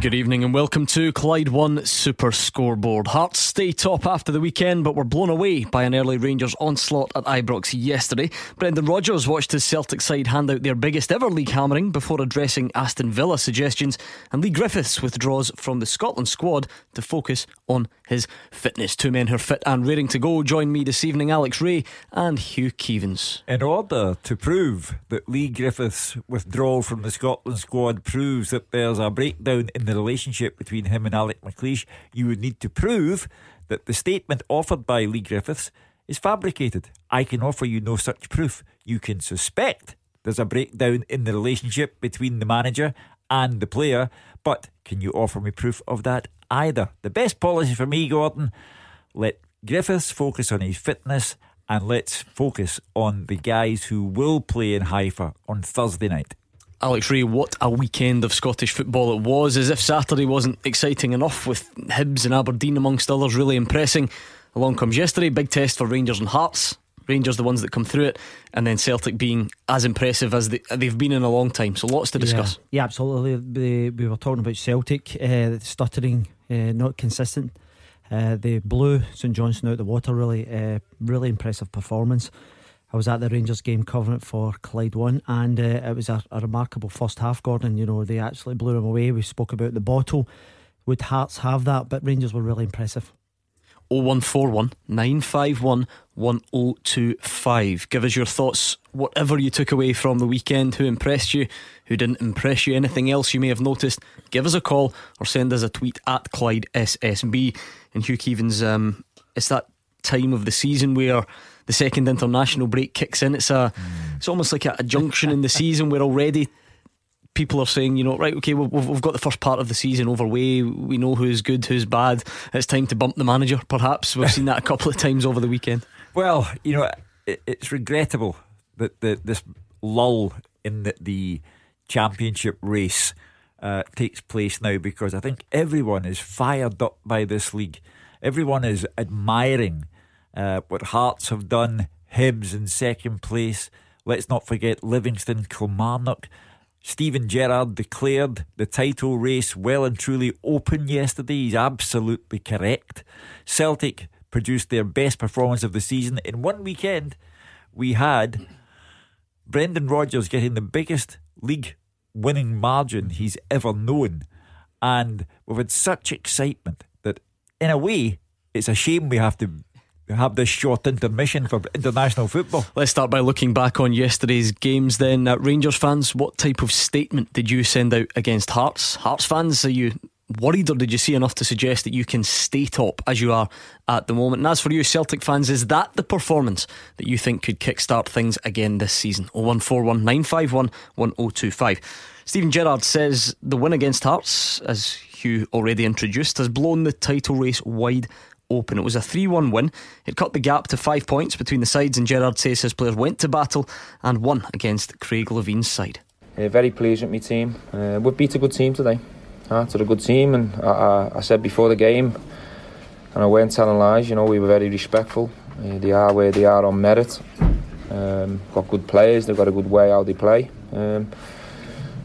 Good evening and welcome to Clyde One Super Scoreboard. Hearts stay top after the weekend, but were blown away by an early Rangers onslaught at Ibrox yesterday. Brendan Rodgers watched his Celtic side hand out their biggest ever league hammering before addressing Aston Villa suggestions, and Leigh Griffiths withdraws from the Scotland squad to focus on his fitness. Two men who are fit and raring to go join me this evening, Alex Rae and Hugh Keevins. In order to prove that Leigh Griffiths' withdrawal from the Scotland squad proves that there's a breakdown in the relationship between him and Alec McLeish, you would need to prove that the statement offered by Leigh Griffiths is fabricated. I can offer you no such proof. You can suspect there's a breakdown in the relationship between the manager and the player, but can you offer me proof of that either? The best policy for me, Gordon, let Griffiths focus on his fitness and let's focus on the guys who will play in Haifa on Thursday night. Alex Rae, what a weekend of Scottish football it was. As if Saturday wasn't exciting enough, with Hibs and Aberdeen amongst others really impressing. Along comes yesterday, big test for Rangers and Hearts. Rangers, the ones that come through it, and then Celtic being as impressive as they, have been in a long time. So lots to discuss. Yeah, yeah absolutely. We, we, were talking about Celtic, uh, stuttering, uh, not consistent. Uh, they blew St Johnstone out the water. Really, uh, really impressive performance. I was at the Rangers game covering it for Clyde One, and uh, it was a, a, remarkable first half. Gordon, you know, they actually blew them away. We spoke about the bottle. Would Hearts have that? But Rangers were really impressive. 0141 951 1025. Give us your thoughts, whatever you took away from the weekend, who impressed you, who didn't impress you, anything else you may have noticed. Give us a call or send us a tweet at Clyde SSB. And Hugh Keevins, um, it's that time of the season where the second international break kicks in. It's a, it's almost like a, a junction in the season where already people are saying, you know, right, okay, we've, we've got the first part of the season over way. We know who's good, who's bad. It's time to bump the manager, perhaps. We've seen that a couple of times over the weekend. Well, you know, it, it's regrettable that this lull in the, the championship race uh, takes place now because I think everyone is fired up by this league. Everyone is admiring uh, what Hearts have done, Hibs in second place. Let's not forget Livingston, Kilmarnock. Steven Gerrard declared the title race well and truly open yesterday. He's absolutely correct. Celtic produced their best performance of the season. In one weekend, we had Brendan Rodgers getting the biggest league winning margin he's ever known. And we've had such excitement that, in a way, it's a shame we have to have this short intermission for international football. Let's start by looking back on yesterday's games then. Uh, Rangers fans, what type of statement did you send out against Hearts? Hearts fans, are you worried or did you see enough to suggest that you can stay top as you are at the moment? And as for you, Celtic fans, is that the performance that you think could kickstart things again this season? 0141 951 1025. Steven Gerrard says the win against Hearts, as Hugh already introduced, has blown the title race wide open. It was a 3 1 win. It cut the gap to five points between the sides, and Gerrard his players went to battle and won against Craig Levein's side. Uh, very pleased with my team. Uh, we've beat a good team today. Uh, it's a good team, and I, I, I, said before the game, and I weren't telling lies, you know, we were very respectful. Uh, they are where they are on merit. Um, got good players, they've got a good way how they play. Um,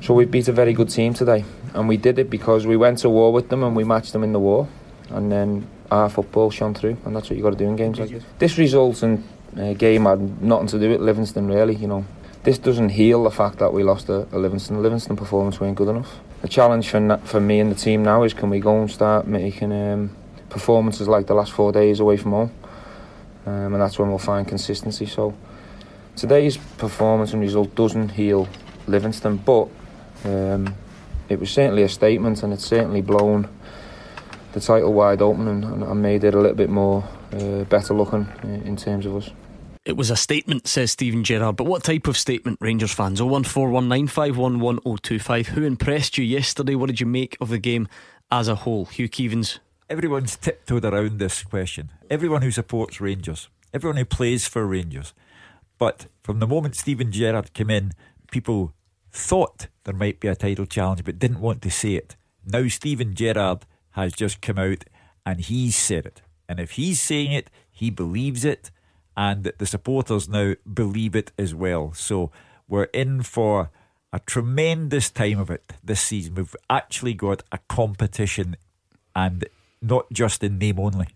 so we beat a very good team today, and we did it because we went to war with them and we matched them in the war. And then our football shone through, and that's what you got to do in games like this. This result and uh, game had nothing to do with Livingston, really. You know, this doesn't heal the fact that we lost a, a Livingston. Livingston performance weren't good enough. The challenge for for me and the team now is can we go and start making um, performances like the last four days away from home, um, and that's when we'll find consistency. So today's performance and result doesn't heal Livingston, but um, it was certainly a statement, and it's certainly blown the title wide open and, and made it a little bit more uh, better looking in terms of us. It was a statement, says Steven Gerrard. But what type of statement, Rangers fans? 01419511025. Who impressed you yesterday? What did you make of the game as a whole? Hugh Keevins. Everyone's tiptoed around this question. Everyone who supports Rangers, everyone who plays for Rangers. But from the moment Steven Gerrard came in, people thought there might be a title challenge but didn't want to say it. Now Steven Gerrard has just come out and he's said it. And if he's saying it, he believes it, and the supporters now believe it as well. So we're in for a tremendous time of it this season. We've actually got a competition and not just in name only.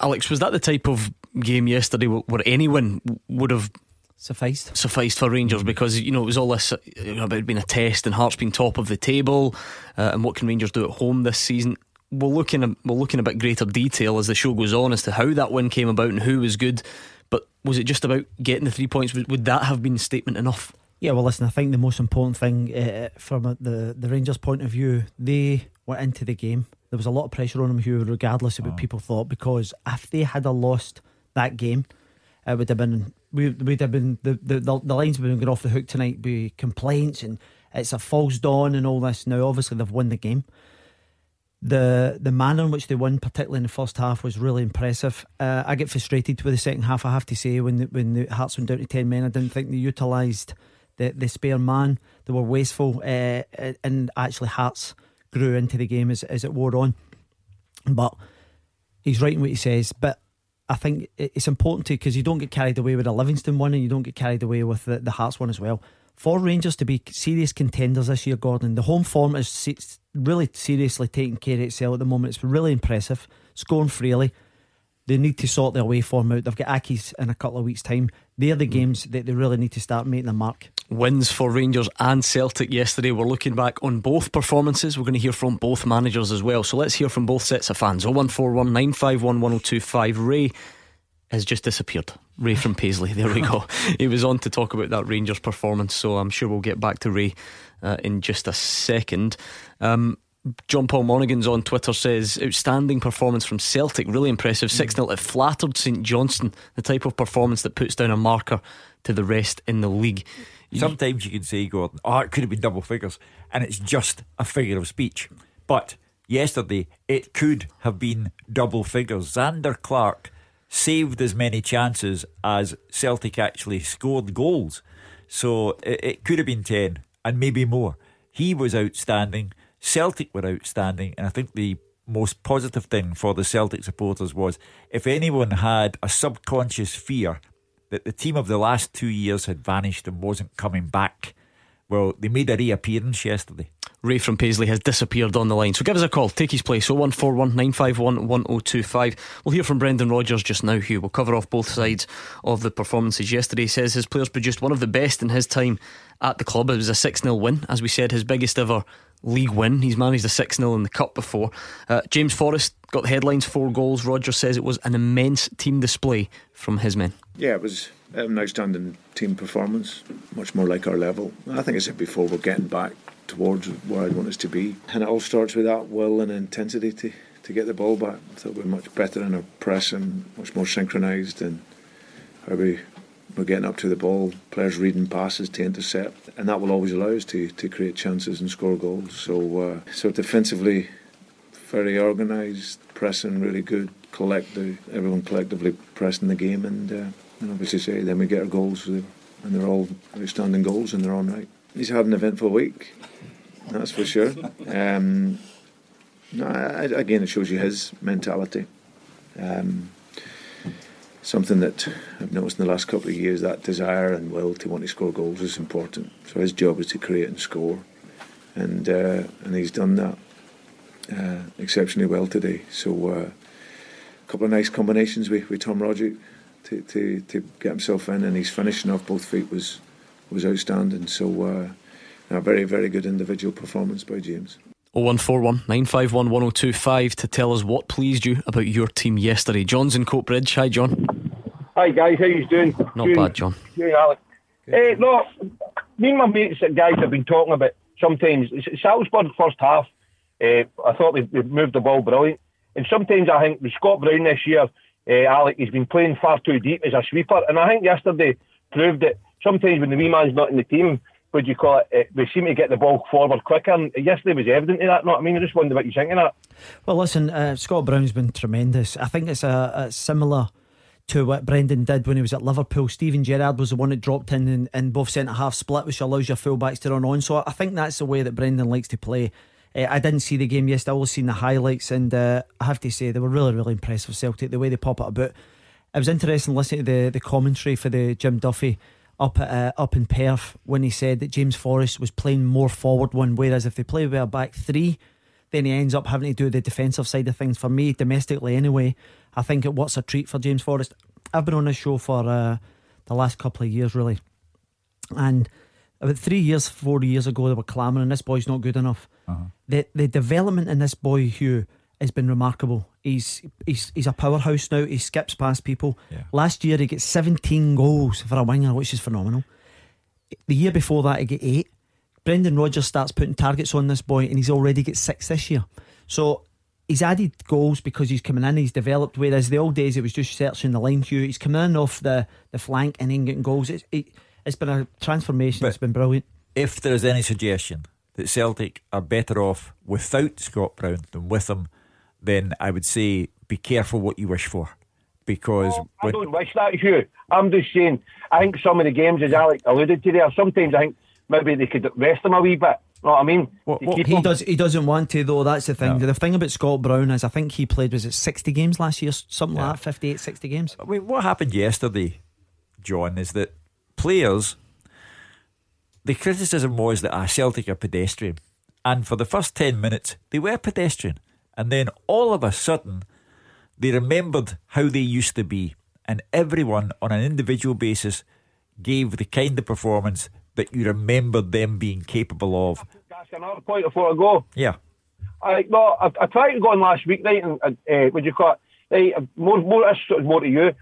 Alex, was that the type of game yesterday where anyone would have sufficed sufficed for Rangers because you know it was all this about being a test and Hearts being top of the table uh, and what can Rangers do at home this season. We'll look in a, we'll look in a bit greater detail as the show goes on as to how that win came about and who was good. But was it just about getting the three points? Would that have been statement enough? Yeah, well, listen. I think the most important thing uh, from the the Rangers' point of view, they went into the game. There was a lot of pressure on them, Hugh, regardless of what oh. people thought, because if they had lost that game, it would have been we would have been the, the, the, the lines would have been off the hook tonight be complaints and it's a false dawn and all this. Now obviously they've won the game. The the manner in which they won, particularly in the first half, was really impressive. Uh, I get frustrated with the second half. I have to say, when the, when the Hearts went down to ten men, I didn't think they utilised the the spare man. They were wasteful, uh, and actually Hearts grew into the game as as it wore on. But he's right in what he says. But I think it's important to because you don't get carried away with a Livingston one and you don't get carried away with the, the Hearts one as well. For Rangers to be serious contenders this year, Gordon, the home form is really seriously taking care of itself at the moment. It's really impressive, scoring freely. They need to sort their way form out. They've got Accies in a couple of weeks' time. They're the mm. games that they really need to start making the mark. Wins for Rangers and Celtic yesterday. We're looking back on both performances. We're going to hear from both managers as well. So let's hear from both sets of fans. 0141 951 1025. Ray has just disappeared. Ray from Paisley. There we go. he was on to talk about that Rangers performance. So I'm sure we'll get back to Ray uh, in just a second. Um, John Paul Monaghan's on Twitter says outstanding performance from Celtic, really impressive. Mm. 6 0. It flattered St Johnstone, the type of performance that puts down a marker to the rest in the league. Sometimes you can say, Gordon, oh, it could have been double figures, and it's just a figure of speech. But yesterday, it could have been double figures. Zander Clark saved as many chances as Celtic actually scored goals. So it, it could have been 10 and maybe more. He was outstanding. Celtic were outstanding, and I think the most positive thing for the Celtic supporters was if anyone had a subconscious fear that the team of the last two years had vanished and wasn't coming back, well, they made a reappearance yesterday. Ray from Paisley has disappeared on the line. So give us a call. Take his place 0141 951 1025. We'll hear from Brendan Rodgers just now, Hugh. We'll cover off both sides of the performances yesterday. He says his players produced one of the best in his time at the club. It was a 6 0 win, as we said, his biggest ever league win. He's managed a 6 0 in the Cup before. Uh, James Forrest got the headlines, four goals. Rodgers says it was an immense team display from his men. Yeah, it was an outstanding team performance, much more like our level. I think I said before, we're getting back towards where I want us to be. And it all starts with that will and intensity to, to get the ball back. I thought we are much better in our press and much more synchronised and how we we're getting up to the ball, players reading passes to intercept, and that will always allow us to, to create chances and score goals. So, uh, so defensively, very organised, pressing really good, collective, everyone collectively pressing the game, and, uh, and obviously say then we get our goals, and they're all outstanding goals in their own right. He's had an eventful week, that's for sure. Um, no, I, again, it shows you his mentality. Um, something that I've noticed in the last couple of years that desire and will to want to score goals is important. So his job is to create and score, and uh, and he's done that uh, exceptionally well today. So uh, a couple of nice combinations with, with Tom Rogic to, to, to get himself in, and he's finishing off both feet was was outstanding. So uh, a very very good individual performance by James. 0141 951 1025 to tell us what pleased you about your team yesterday. John's in Coatbridge. Hi, John. Hi, guys. How you doing? Not doing, bad, John. Doing, Alex. Hey, no, me and my mates, and guys, have been talking about sometimes. Salzburg first half, uh, I thought they, they moved the ball brilliant. And sometimes I think with Scott Brown this year, uh, Alec, he's been playing far too deep as a sweeper. And I think yesterday proved that sometimes when the wee man's not in the team, would you call it? Uh, seem to get the ball forward quicker. And yesterday was evident of that. Not, I mean, I just wonder what you think of that. Well, listen, uh, Scott Brown's been tremendous. I think it's a, a similar to what Brendan did when he was at Liverpool. Steven Gerrard was the one that dropped in and, and both centre half split, which allows your fullbacks to run on. So I think that's the way that Brendan likes to play. Uh, I didn't see the game yesterday, I only seen the highlights, and uh, I have to say they were really, really impressed with Celtic, the way they pop it about. It was interesting listening to the, the commentary for the Jim Duffy up at, uh, up in Perth when he said that James Forrest was playing more forward one, whereas if they play with a back three, then he ends up having to do the defensive side of things. For me, domestically anyway, I think it what's a treat for James Forrest. I've been on this show for uh, the last couple of years, really, and about three years, four years ago, they were clamouring, this boy's not good enough. Uh-huh. The the development in this boy, Hugh, has been remarkable. He's he's he's a powerhouse now. He skips past people. Yeah. Last year he gets 17 goals for a winger, which is phenomenal. The year before that he got eight. Brendan Rodgers starts putting targets on this boy, and he's already got six this year. So he's added goals because he's coming in, he's developed. Whereas the old days it was just searching the line queue. He's coming in off the, the flank and then getting goals. It's, it, has been a transformation. But it's been brilliant. If there is any suggestion that Celtic are better off without Scott Brown than with him, then I would say be careful what you wish for. Because oh, I don't wish that, Hugh. I'm just saying, I think some of the games, as Alec alluded to there, sometimes I think maybe they could rest him a wee bit. You know what I mean? What, what, he him. does. He doesn't want to though. That's the thing. No. The thing about Scott Brown is, I think he played was it sixty games last year, something yeah. like that, 58, 60 games. I mean, what happened yesterday, John, is that players. The criticism was that our Celtic are pedestrian, and for the first ten minutes they were pedestrian. And then all of a sudden, they remembered how they used to be. And everyone on an individual basis gave the kind of performance that you remembered them being capable of. That's another point before I go. Yeah. I, well, I, I tried to go on last week night and, uh, would you call it, more, more, this more to you.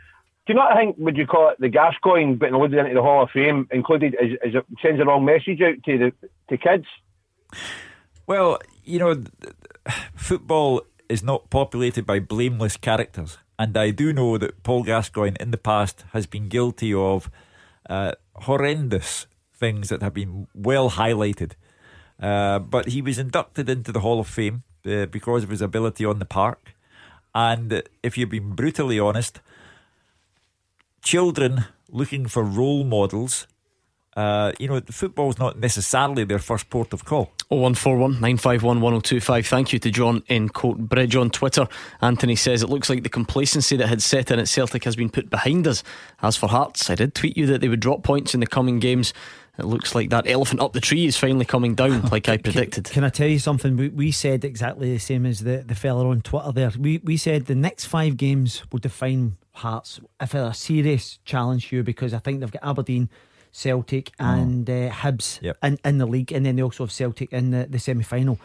Do you not think, would you call it the Gascoigne being alluded into the Hall of Fame included, as, as it sends the wrong message out to the to kids? Well, you know, football is not populated by blameless characters. And I do know that Paul Gascoigne in the past has been guilty of uh, horrendous things that have been well highlighted. Uh, but he was inducted into the Hall of Fame uh, because of his ability on the park. And if you've been brutally honest, children looking for role models uh, you know, football's not necessarily their first port of call. 0141 951 1025. Thank you to John in Coatbridge on Twitter. Anthony says it looks like the complacency that had set in at Celtic has been put behind us. As for Hearts, I did tweet you that they would drop points in the coming games. It looks like that elephant up the tree is finally coming down, like I predicted. Can, can, I tell you something? We, we said exactly the same as the, the fella on Twitter there. We, we said the next five games will define Hearts if it a serious challenge here because I think they've got Aberdeen. Celtic oh. and uh, Hibs yep. in, in the league, and then they also have Celtic in the, the semi final.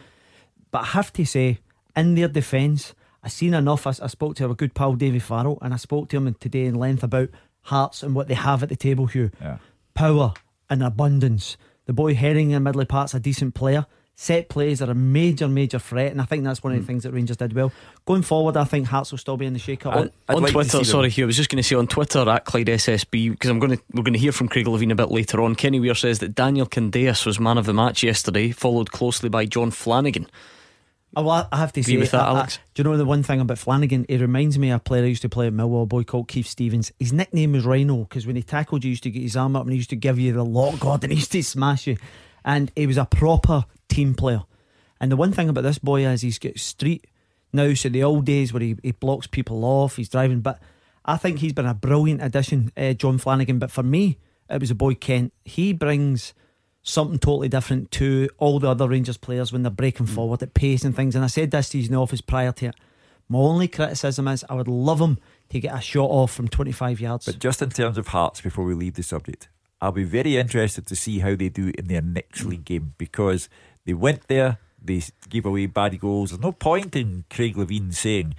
But I have to say, in their defence, I've seen enough. I, I, spoke to our good pal Davy Farrell, and I spoke to him today in length about Hearts and what they have at the table, Hugh. Yeah. Power and abundance. The boy Herring in Midley Park's a decent player set plays are a major, major threat, and I think that's one of the mm. things that Rangers did well. Going forward, I think Hearts will still be in the shake-up. On, on like Twitter, sorry, Hugh, I was just going to say on Twitter at Clyde SSB because I'm going to we're going to hear from Craig Levein a bit later on. Kenny Weir says that Daniel Candeias was man of the match yesterday, followed closely by John Flanagan. Oh, well, I have to Agree say, with that, Alex? I, do you know the one thing about Flanagan? He reminds me of a player I used to play at Millwall, a boy called Keith Stevens. His nickname was Rhino because when he tackled you, he used to get his arm up and he used to give you the lock God and he used to smash you. And he was a proper team player. And the one thing about this boy is he's got street now. So the old days where he, he blocks people off, he's driving. But I think he's been a brilliant addition, uh, John Flanagan. But for me, it was a boy Kent. He brings something totally different to all the other Rangers players when they're breaking mm. forward at pace and things. And I said this to his office prior to it. My only criticism is I would love him to get a shot off from 25 yards. But just in terms of Hearts, before we leave the subject, I'll be very interested to see how they do in their next league mm. game because they went there, they gave away bad goals. There's no point in Craig Levein saying,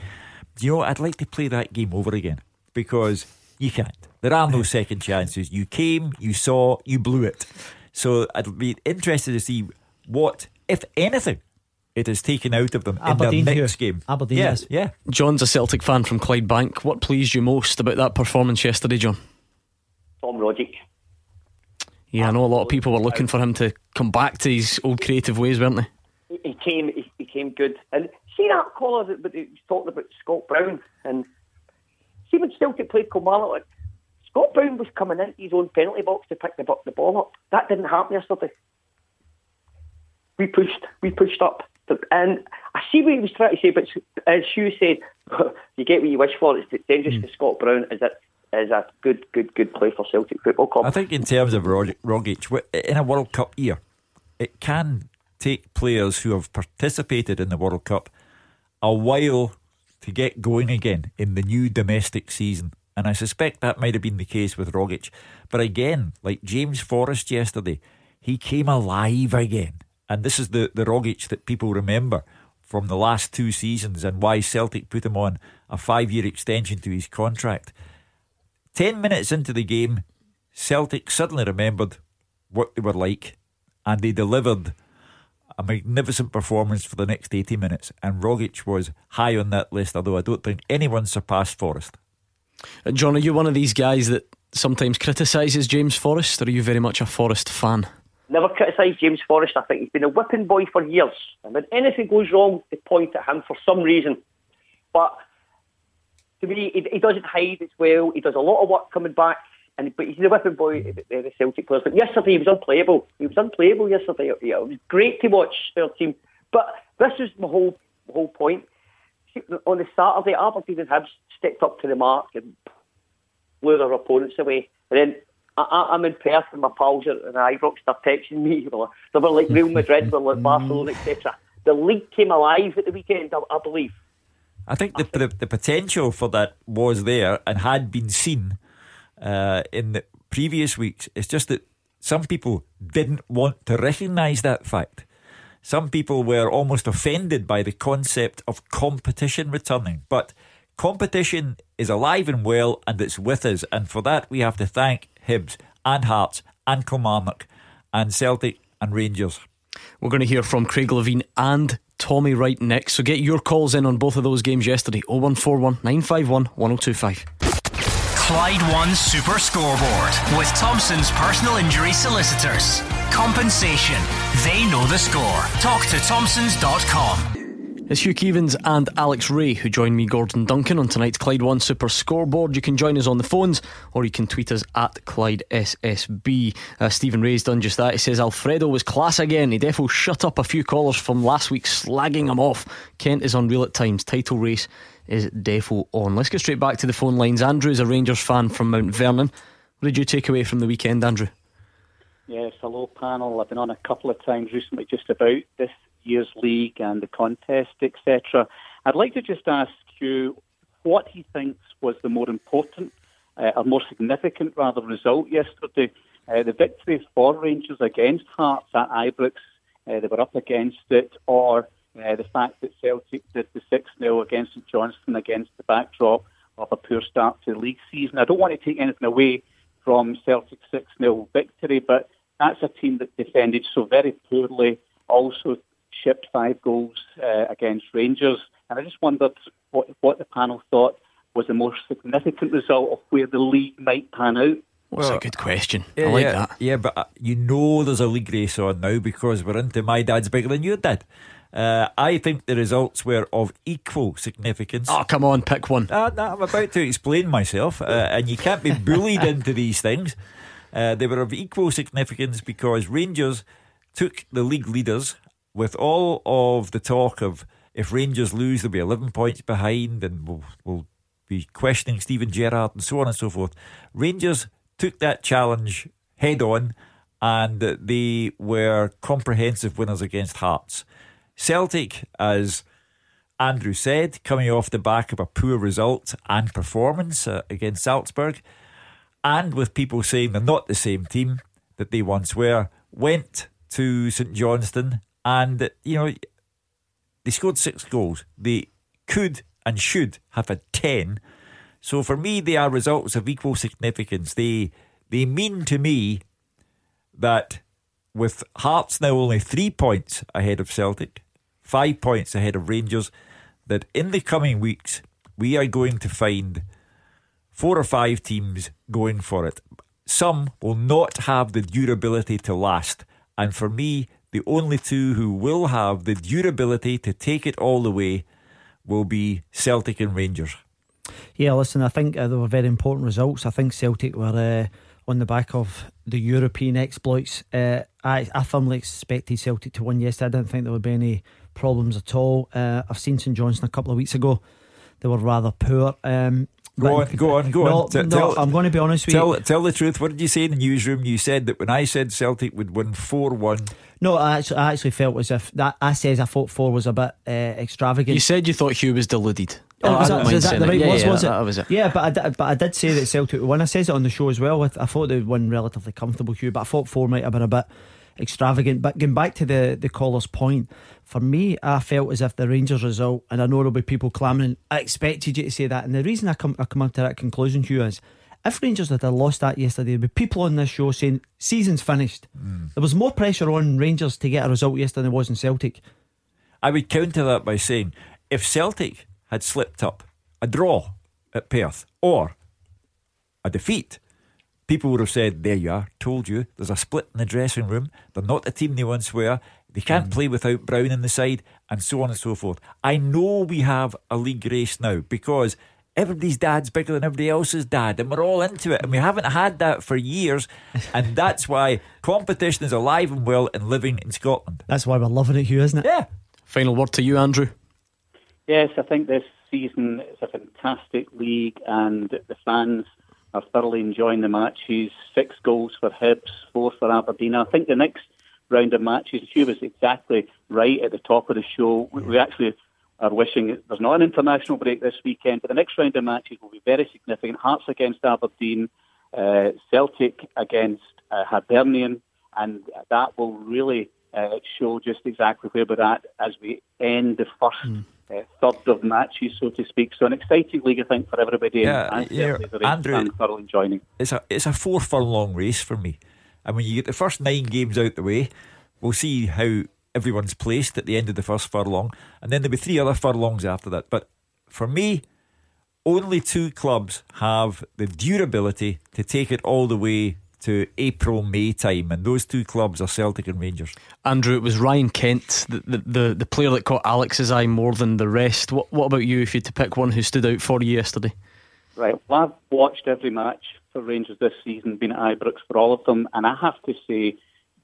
you know, I'd like to play that game over again because you can't. There are no second chances. You came, you saw, you blew it. So I'd be interested to see what, if anything, it has taken out of them Aberdeen in their next here. game. Aberdeen, yes. Yeah. John's a Celtic fan from Clydebank. What pleased you most about that performance yesterday, John? Tom Rogic. Yeah, I know a lot of people were looking for him to come back to his old creative ways, weren't they? he came he, came good. And see that caller that but he talking about Scott Brown and see when Celtic played Kilmarnock, Scott Brown was coming into his own penalty box to pick the, the ball up. That didn't happen yesterday. We pushed, we pushed up. And I see what he was trying to say, but as Hugh said, you get what you wish for. It's dangerous mm. for Scott Brown. Is that is a good, good, good play for Celtic Football Club. I think in terms of Rogic, in a World Cup year, it can take players who have participated in the World Cup a while to get going again in the new domestic season. And I suspect that might have been the case with Rogic. But again, like James Forrest yesterday, he came alive again. And this is the, the Rogic that people remember from the last two seasons and why Celtic put him on a five year extension to his contract. Ten minutes into the game, Celtic suddenly remembered what they were like and they delivered a magnificent performance for the next 80 minutes. And Rogic was high on that list, although I don't think anyone surpassed Forrest. Uh, John, are you one of these guys that sometimes criticises James Forrest, or are you very much a Forrest fan? Never criticised James Forrest. I think he's been a whipping boy for years. And when anything goes wrong, they point at him for some reason. But to me, he, he doesn't hide as well. He does a lot of work coming back. And but he's the whipping boy, the, the Celtic players. But yesterday he was unplayable. He was unplayable yesterday. It was great to watch their team. But this is my whole whole point on the Saturday, Aberdeen and Hibs stepped up to the mark and blew their opponents away. And then I, am in Perth and my pals at Ibrox are texting me. They were like Real Madrid, they were like Barcelona, etc. The league came alive at the weekend, I, I believe. I think the, the, the potential for that was there and had been seen uh, in the previous weeks. It's just that some people didn't want to recognise that fact. Some people were almost offended by the concept of competition returning. But competition is alive and well and it's with us. And for that, we have to thank Hibs and Hearts and Kilmarnock and Celtic and Rangers. We're going to hear from Craig Levein and Tommy Wright next. So get your calls in on both of those games yesterday 0141 951 1025. Clyde One Super Scoreboard with Thompson's personal injury solicitors. Compensation. They know the score. Talk to Thompsons.com. It's Hugh Keevins and Alex Rae who join me, Gordon Duncan, on tonight's Clyde One Super Scoreboard. You can join us on the phones or you can tweet us at Clyde SSB. Uh, Stephen Ray's done just that. He says Alfredo was class again. He defo shut up a few callers from last week, slagging him off. Kent is unreal at times. Title race is defo on. Let's get straight back to the phone lines. Andrew is a Rangers fan from Mount Vernon. What did you take away from the weekend, Andrew? Yes, hello panel. I've been on a couple of times recently just about this year's league and the contest, etc. I'd like to just ask you what he thinks was the more important, uh, or more significant rather, result yesterday. Uh, the victory for Rangers against Hearts at Ibrox, uh, they were up against it, or uh, the fact that Celtic did the 6 0 against St Johnstone against the backdrop of a poor start to the league season. I don't want to take anything away from Celtic's 6 0 victory, but that's a team that defended so very poorly, also shipped five goals uh, against Rangers. And I just wondered what, what the panel thought was the most significant result of where the league might pan out. Well, That's a good question. Yeah, I like yeah, that. Yeah, but uh, you know there's a league race on now because we're into my dad's bigger than your dad. Uh, I think the results were of equal significance. Oh, come on, pick one. Uh, no, I'm about to explain myself, uh, and you can't be bullied into these things. Uh, they were of equal significance because Rangers took the league leaders with all of the talk of if Rangers lose, they'll be 11 points behind and we'll, we'll be questioning Steven Gerrard and so on and so forth. Rangers took that challenge head on and they were comprehensive winners against Hearts. Celtic, as Andrew said, coming off the back of a poor result and performance uh, against Salzburg, and with people saying they're not the same team that they once were, went to St Johnstone and, you know, they scored six goals. They could and should have had 10. So for me, they are results of equal significance. They, they mean to me that with Hearts now only three points ahead of Celtic, five points ahead of Rangers, that in the coming weeks, we are going to find four or five teams going for it. Some will not have the durability to last. And for me, the only two who will have the durability to take it all the way will be Celtic and Rangers. Yeah, listen, I think uh, they were very important results. I think Celtic were uh, on the back of the European exploits. Uh, I, I firmly expected Celtic to win yesterday. I didn't think there would be any problems at all. Uh, I've seen St Johnstone a couple of weeks ago. They were rather poor. Um, Go on, go on, go no, on. T- no, tell, I'm going to be honest with tell, you. Tell the truth. What did you say in the newsroom? You said that when I said Celtic would win 4 1. No, I actually, I actually felt as if that I says I thought four was a bit uh, extravagant. You said you thought Hugh was deluded. Oh, I was that, was that the right yeah, words, yeah, was it? that was it. Yeah, but I, did, but I did say that Celtic, when I says it on the show as well, I, I thought they'd win relatively comfortable, Hugh, but I thought four might have been a bit extravagant. But going back to the, the caller's point, for me, I felt as if the Rangers result, and I know there'll be people clamouring, I expected you to say that. And the reason I come, I come up to that conclusion, Hugh, is if Rangers had lost that yesterday, there'd be people on this show saying, season's finished. Mm. There was more pressure on Rangers to get a result yesterday than there was in Celtic. I would counter that by saying if Celtic had slipped up a draw at Perth or a defeat, people would have said, There you are, told you, there's a split in the dressing room. They're not the team they once were. They can't mm. play without Brown in the side, and so on and so forth. I know we have a league race now because everybody's dad's bigger than everybody else's dad, and we're all into it, and we haven't had that for years, and that's why competition is alive and well and living in Scotland. That's why we're loving it, Hugh, isn't it? Yeah. Final word to you, Andrew. Yes, I think this season is a fantastic league, and the fans are thoroughly enjoying the match. He's Six goals for Hibs, four for Aberdeen. I think the next round of matches, Hugh was exactly right at the top of the show. We, actually are wishing there's not an international break this weekend, but the next round of matches will be very significant. Hearts against Aberdeen, uh, Celtic against uh, Hibernian, and that will really uh, show just exactly where we're at as we end the first. Uh, third of matches, so to speak. So an exciting league, I think, for everybody. Yeah, and yeah, Andrew- fans thoroughly enjoying. it's a it's a four furlong race for me. And when you get the first nine games out the way, we'll see how everyone's placed at the end of the first furlong, and then there'll be three other furlongs after that. But for me, only two clubs have the durability to take it all the way to April May time, and those two clubs are Celtic and Rangers. Andrew, it was Ryan Kent, the, the, the, the player that caught Alex's eye more than the rest. What, what about you if you had to pick one who stood out for you yesterday? Right. Well, I've watched every match for Rangers this season, been at Ibrox for all of them, and I have to say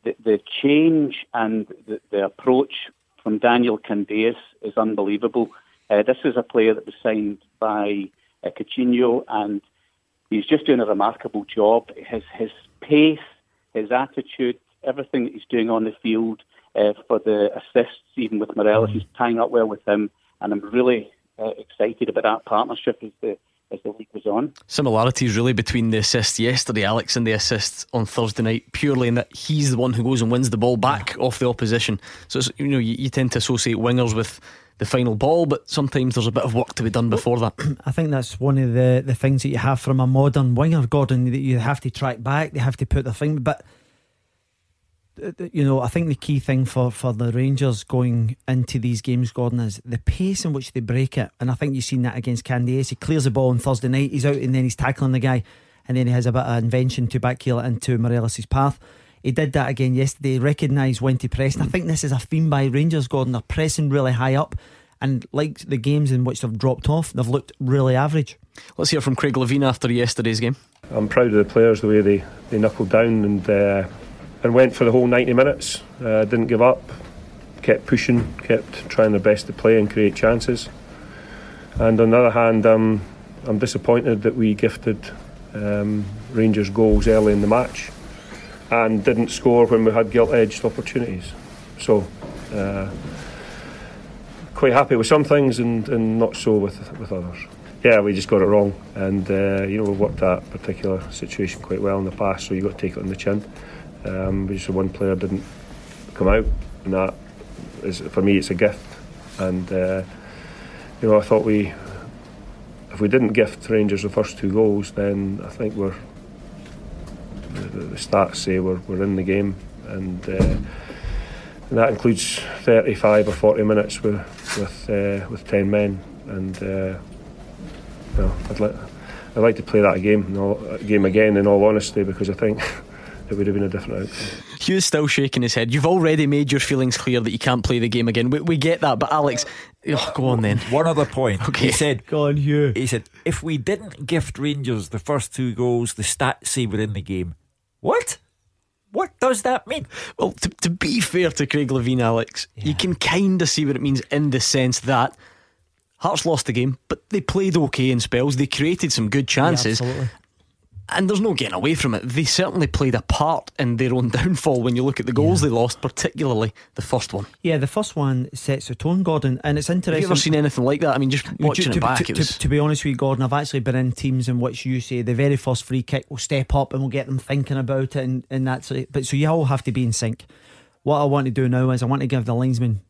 that the change and the, the approach from Daniel Candeias is unbelievable. Uh, this is a player that was signed by uh, Caixinha, and he's just doing a remarkable job. His his pace, his attitude, everything that he's doing on the field uh, for the assists, even with Morelos, he's tying up well with him, and I'm really uh, excited about that partnership as the as the league was on. Similarities really between the assists yesterday, Alex, and the assists on Thursday night, purely in that he's the one who goes and wins the ball back off the opposition. So it's, you know you, you tend to associate wingers with the final ball, but sometimes there's a bit of work to be done before that. I think that's one of the, the things that you have from a modern winger, Gordon, that you have to track back, they have to put their thing. But, uh, you know, I think the key thing for, for the Rangers going into these games, Gordon, is the pace in which they break it. And I think you've seen that against Candeias. He clears the ball on Thursday night, he's out and then he's tackling the guy, and then he has a bit of invention to backheel into Morelos' path. He did that again yesterday, recognised when to press. And I think this is a theme by Rangers, Gordon. They're pressing really high up. And like the games in which they've dropped off, they've looked really average. Let's hear from Craig Levein after yesterday's game. I'm proud of the players the way they, they knuckled down and uh, and went for the whole 90 minutes. Uh, didn't give up, kept pushing, kept trying their best to play and create chances. And on the other hand, um, I'm disappointed that we gifted um, Rangers goals early in the match and didn't score when we had gilt-edged opportunities. So. Uh, quite happy with some things and, and not so with with others. Yeah, we just got it wrong, and uh, you know we've worked that particular situation quite well in the past, so you've got to take it on the chin. Um, we just one player didn't come out, and that is for me it's a gift. And uh, you know I thought we, if we didn't gift Rangers the first two goals, then I think we're the, the stats say we're we're in the game, and. Uh, and that includes 35 or 40 minutes with with uh, with 10 men and uh, well I'd like I'd like to play that game no, game again in all honesty because I think it would have been a different outcome. Hugh's still shaking his head. You've already made your feelings clear that you can't play the game again. We, we get that, but Alex, oh, go on then. One other point. Okay. He said, Go on, Hugh. he said, if we didn't gift Rangers the first two goals, the stats say we're in the game. What? What does that mean? Well, to, to be fair to Craig Levein, Alex, you can kind of see what it means in the sense that Hearts lost the game, but they played okay in spells. They created some good chances, absolutely. And there's no getting away from it. They certainly played a part in their own downfall when you look at the goals they lost, particularly the first one. Yeah, the first one sets the tone, Gordon, and it's interesting. Have you ever seen anything like that? I mean, just watching to, it back, to, it was. to, to be honest with you, Gordon, I've actually been in teams in which you say the very first free kick will step up and we'll get them thinking about it, and, and that's it. But so you all have to be in sync. What I want to do now is I want to give the linesman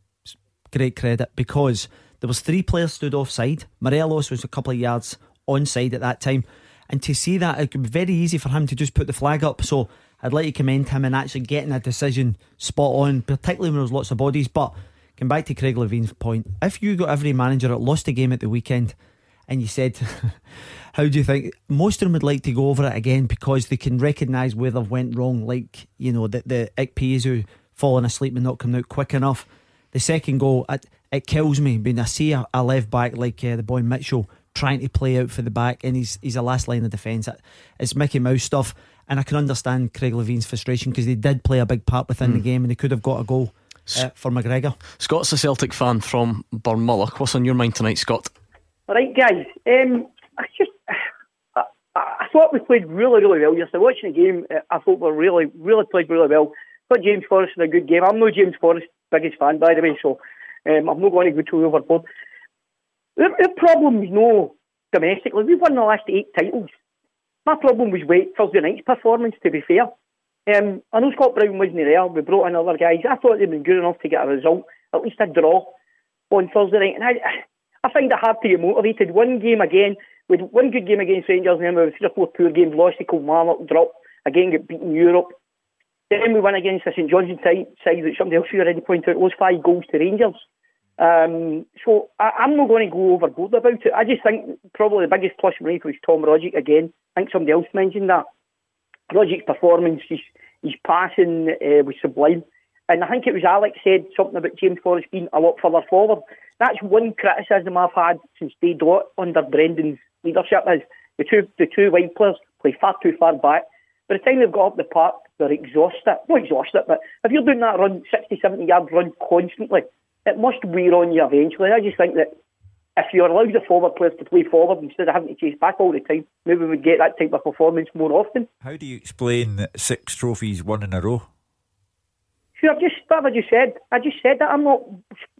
great credit because there was three players stood offside. Morelos was a couple of yards onside at that time, and to see that it could be very easy for him to just put the flag up. So I'd like to commend him in actually getting a decision spot on, particularly when there was lots of bodies. But come back to Craig Levein's point. If you got every manager that lost a game at the weekend and you said, How do you think? Most of them would like to go over it again because they can recognise where they've went wrong, like, you know, the, the Ikpeazu falling asleep and not coming out quick enough. The second goal, it, it kills me when I see a, a left back like uh, the boy Mitchell trying to play out for the back and he's, he's a last line of defence. It's Mickey Mouse stuff. And I can understand Craig Levein's frustration because they did play a big part within the game and they could have got a goal uh, for McGregor. Scott's a Celtic fan from Burmulloch. What's on your mind tonight, Scott? All right, guys. Um, I just, I, I thought we played really, really well yesterday. Watching the game, uh, I thought we really, really played really well. Thought James Forrest had a good game. I'm no James Forrest biggest fan, by the way, so um, I'm not going to go too overboard. The problem is no domestically. We've won the last eight titles. My problem was wait Thursday night's performance. To be fair, um, I know Scott Brown wasn't there. We brought in other guys. I thought they'd been good enough to get a result, at least a draw on Thursday night. And I, I find it hard to get motivated. One game again, with one good game against Rangers, and then we had three or four poor games, lost to Kilmarnock, dropped again, get beaten Europe. Then we won against the St Johnstone side, side that somebody else already pointed out, lost five goals to Rangers. Um, so I, I'm not going to go overboard about it. I just think probably the biggest plus for me was Tom Rogic again. I think somebody else mentioned that. Rogic's performance, his, his passing uh, was sublime. And I think it was Alex said something about James Forrest being a lot further forward. That's one criticism I've had since day dot under Brendan's leadership is the two the two wide players play far too far back. By the time they've got up the park, they're exhausted. Not exhausted, but if you're doing that run, 60, 70 yard run constantly, it must wear on you eventually. I just think that if you allow the forward players to play forward instead of having to chase back all the time, maybe we would get that type of performance more often. How do you explain six trophies won in a row? Sure, just have I just said? I just said that I'm not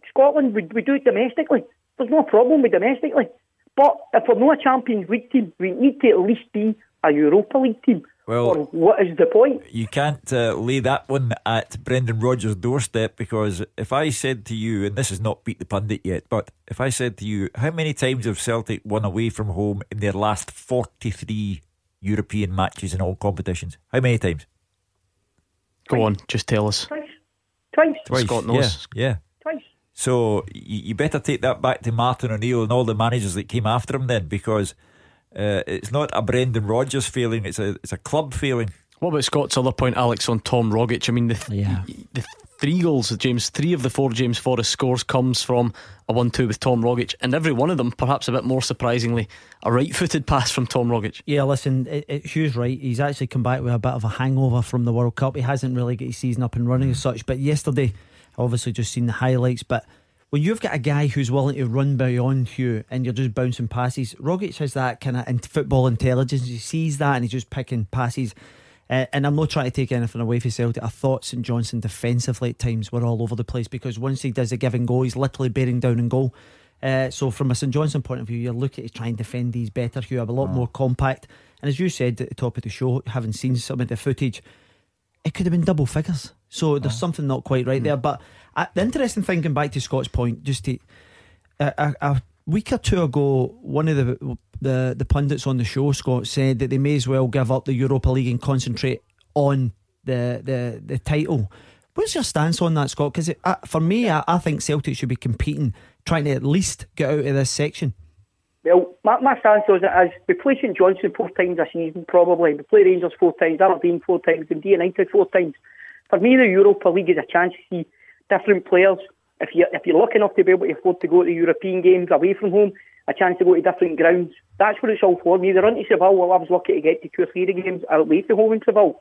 Scotland. We, we do it domestically. There's no problem with domestically. But if we're not a Champions League team, we need to at least be a Europa League team. Well- or what is the point? You can't uh, lay that one at Brendan Rodgers' doorstep because if I said to you, and this is not beat the pundit yet, but if I said to you, how many times have Celtic won away from home in their last 43 European matches in all competitions? How many times? Go on, just tell us. Twice. Twice. Twice. Scott knows. Yeah. yeah. Twice. So you, you better take that back to Martin O'Neill and all the managers that came after him then because uh, it's not a Brendan Rodgers failing, it's a, it's a club failing. What about Scott's other point, Alex, on Tom Rogic? I mean, the, th- Yeah. the three goals that James, three of the four James Forrest scores comes from a 1 2 with Tom Rogic, and every one of them, perhaps a bit more surprisingly, a right footed pass from Tom Rogic. Yeah, listen, it, it, Hugh's right. He's actually come back with a bit of a hangover from the World Cup. He hasn't really got his season up and running as such. But yesterday, I obviously just seen the highlights. But when you've got a guy who's willing to run beyond you and you're just bouncing passes, Rogic has that kind of in football intelligence. He sees that and he's just picking passes. Uh, and I'm not trying to take anything away from Celtic. I thought St Johnstone defensively at times were all over the place because once he does a give and go, he's literally bearing down and goal. Uh, so from a St Johnstone point of view, you look at to try and defend these better. Hugh have a lot more compact. And as you said at the top of the show, having seen some of the footage, it could have been double figures. So there's something not quite right there. But the interesting thing, going back to Scott's point, just to a, a, week or two ago, one of the, the the pundits on the show, Scott, said that they may as well give up the Europa League and concentrate on the the, the title. What's your stance on that, Scott? Because uh, for me, I, I think Celtic should be competing, trying to at least get out of this section. Well, my, my stance was that as we play St Johnstone four times a season, probably. We play Rangers four times, Aberdeen four times, and United four times. For me, the Europa League is a chance to see different players. If you if you're lucky enough to be able to afford to go to European games away from home, a chance to go to different grounds. That's what it's all for. Me, the run to Seville, well, I was lucky to get to two or three games away from home in Seville,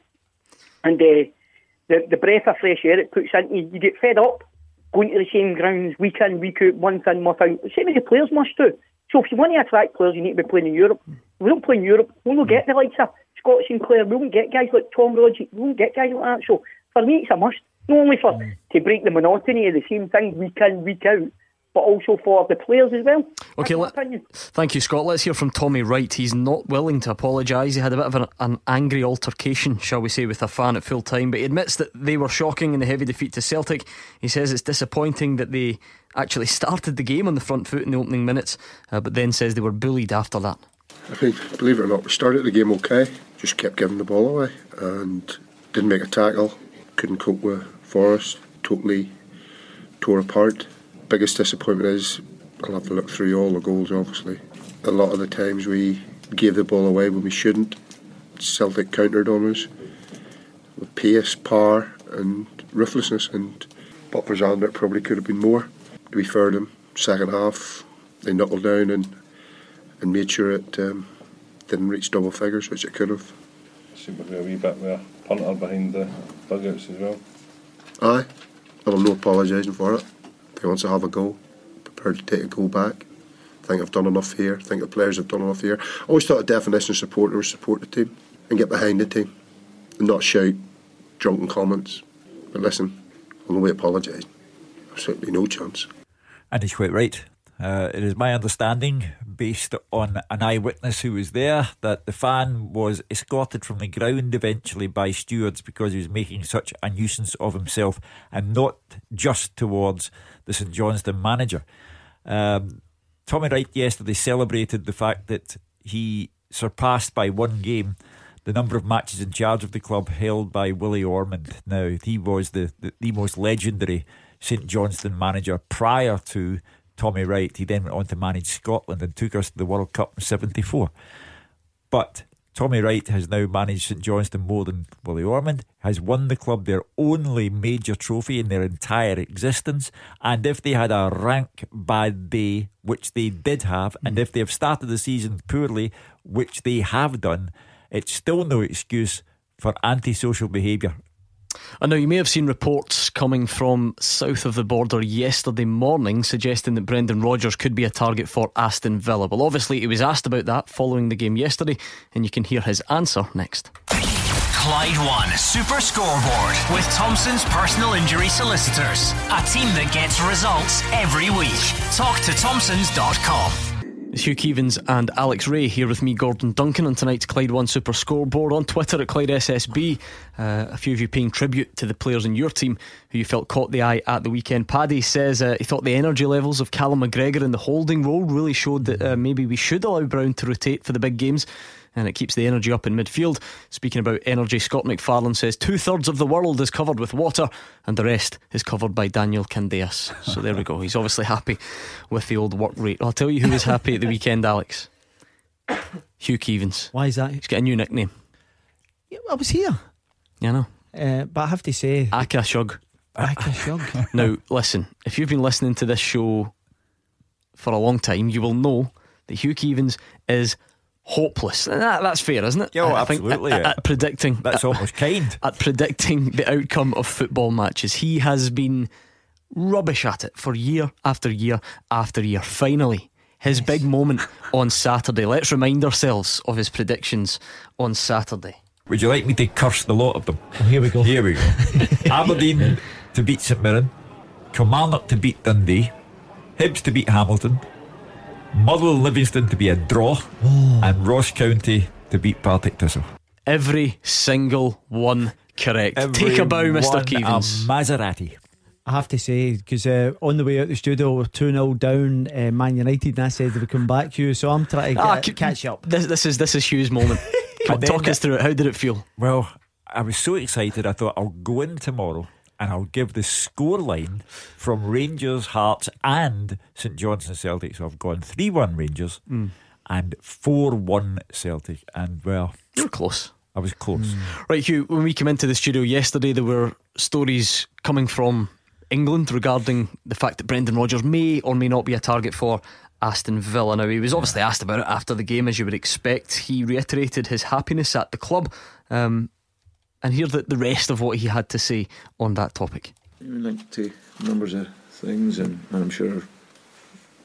and uh, the the breath of fresh air it puts into you, you get fed up going to the same grounds week in, week out, month in, month out. Same as the players must do. So if you want to attract players, you need to be playing in Europe. We don't play in Europe, we won't get the likes of Scott Sinclair. We won't get guys like Tom Rodgers. We won't get guys like that. So for me, it's a must. Not only for to break the monotony of the same thing week in, week out, but also for the players as well. Okay, let, thank you, Scott. Let's hear from Tommy Wright. He's not willing to apologise. He had a bit of an, an, angry altercation, shall we say, with a fan at full time, but he admits that they were shocking in the heavy defeat to Celtic. He says it's disappointing that they actually started the game on the front foot in the opening minutes, uh, but then says they were bullied after that. I think, believe it or not, we started the game okay, just kept giving the ball away and didn't make a tackle, couldn't cope with Forrest, totally tore apart biggest disappointment is I'll have to look through all the goals. Obviously, a lot of the times we gave the ball away when we shouldn't. Celtic countered on us with pace, power, and ruthlessness. And but for Zander, it probably could have been more. To be fair to them, second half they knuckled down and and made sure it um, didn't reach double figures, which it could have. Seemed to be a wee bit with a punter behind the dugouts as well. Aye, I'm not apologising for it If he wants to have a go, prepared to take a go back. Think I've done enough here. Think the players have done enough here. I always thought a definition of support was support the team and get behind the team and not shout drunken comments. But listen, I'm going to apologise. Absolutely no chance. And he's quite right. Uh, it is my understanding, based on an eyewitness who was there, that the fan was escorted from the ground eventually by stewards because he was making such a nuisance of himself and not just towards the St Johnstone manager. Um, Tommy Wright yesterday celebrated the fact that he surpassed by one game the number of matches in charge of the club held by Willie Ormond. Now, he was the, the, the most legendary St Johnstone manager prior to Tommy Wright. He then went on to manage Scotland and took us to the World Cup in 74. But Tommy Wright has now managed St Johnstone more than Willie Ormond, has won the club their only major trophy in their entire existence. And if they had a rank bad day, which they did have, and if they have started the season poorly, which they have done, it's still no excuse for antisocial behaviour I know you may have seen reports coming from south of the border yesterday morning suggesting that Brendan Rodgers could be a target for Aston Villa. Well, obviously, he was asked about that following the game yesterday, and you can hear his answer next. Clyde One Super Scoreboard with Thompson's personal injury solicitors. A team that gets results every week. Talk to Thompson's.com. Hugh Keevins and Alex Rae here with me, Gordon Duncan, on tonight's Clyde One Super Scoreboard on Twitter at Clyde SSB. Uh, a few of you paying tribute to the players in your team who you felt caught the eye at the weekend. Paddy says uh, he thought the energy levels of Callum McGregor in the holding role really showed that uh, maybe we should allow Brown to rotate for the big games and it keeps the energy up in midfield. Speaking about energy, Scott McFarlane says two thirds of the world is covered with water and the rest is covered by Daniel Candeias. So there we go. He's obviously happy with the old work rate. I'll tell you who was happy at the weekend, Alex. Hugh Keevins. Why is that? He's got a new nickname. Yeah, I was here. Yeah, I know. Uh, but I have to say, Aka Shug. Aka Shug. now, listen, if you've been listening to this show for a long time, you will know that Hugh Keevins is hopeless. That, that's fair, isn't it? Yeah, oh, absolutely. At, at, predicting that's almost kind. At predicting the outcome of football matches, he has been rubbish at it for year after year after year. Finally, his yes. big moment on Saturday. Let's remind ourselves of his predictions on Saturday. Would you like me to curse the lot of them? Oh, here we go. Here we go. Aberdeen to beat St Mirren, Kilmarnock to beat Dundee, Hibs to beat Hamilton, Motherwell Livingston to be a draw, oh. and Ross County to beat Partick Thistle. Every single one correct. Every Take a bow, Mr. Keevins. Maserati. I have to say, because uh, on the way out the studio, we're 2 0 down uh, Man United, and I said we come back, you. so I'm trying to ah, get, catch up. This, this, is, this is Hugh's moment. Come on, talk us through it. How did it feel? Well, I was so excited, I thought I'll go in tomorrow and I'll give the scoreline from Rangers, Hearts, and St Johnstone Celtic. So I've gone 3 1 Rangers. Mm. and 4 1 Celtic. And well, you're close. I was close. Mm. Right, Hugh, when we came into the studio yesterday, there were stories coming from England regarding the fact that Brendan Rodgers may or may not be a target for Aston Villa. Now, he was obviously asked about it after the game, as you would expect. He reiterated his happiness at the club. Um, and hear the, the rest of what he had to say on that topic. Linked to numbers of things, and, and I'm sure,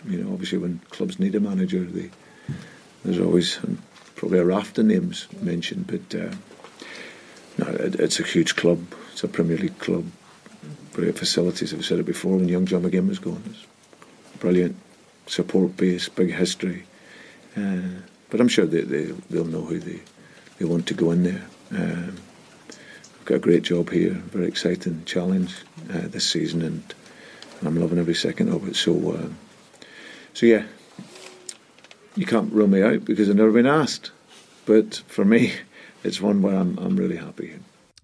you know, obviously when clubs need a manager, they, there's always probably a raft of names mentioned, but uh, no, it, it's a huge club. It's a Premier League club. Great facilities. I've said it before when young John McGinn was going. It's brilliant support base, big history. Uh, but I'm sure they, they, they'll know who they, they want to go in there. Um, got a great job here, very exciting challenge uh, this season, and I'm loving every second of it. So, uh, so yeah, you can't rule me out because I've never been asked. But for me, it's one where I'm I'm really happy.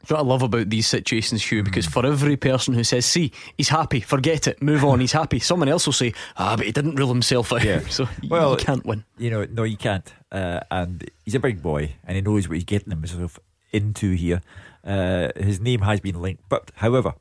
What I love about these situations, Hugh, because for every person who says, "See, he's happy, forget it, move on, he's happy," someone else will say, "Ah, but he didn't rule himself out." Yeah. so well, you can't win. You know, no, you can't. Uh, and he's a big boy, and he knows what he's getting himself into here. Uh, his name has been linked. But however,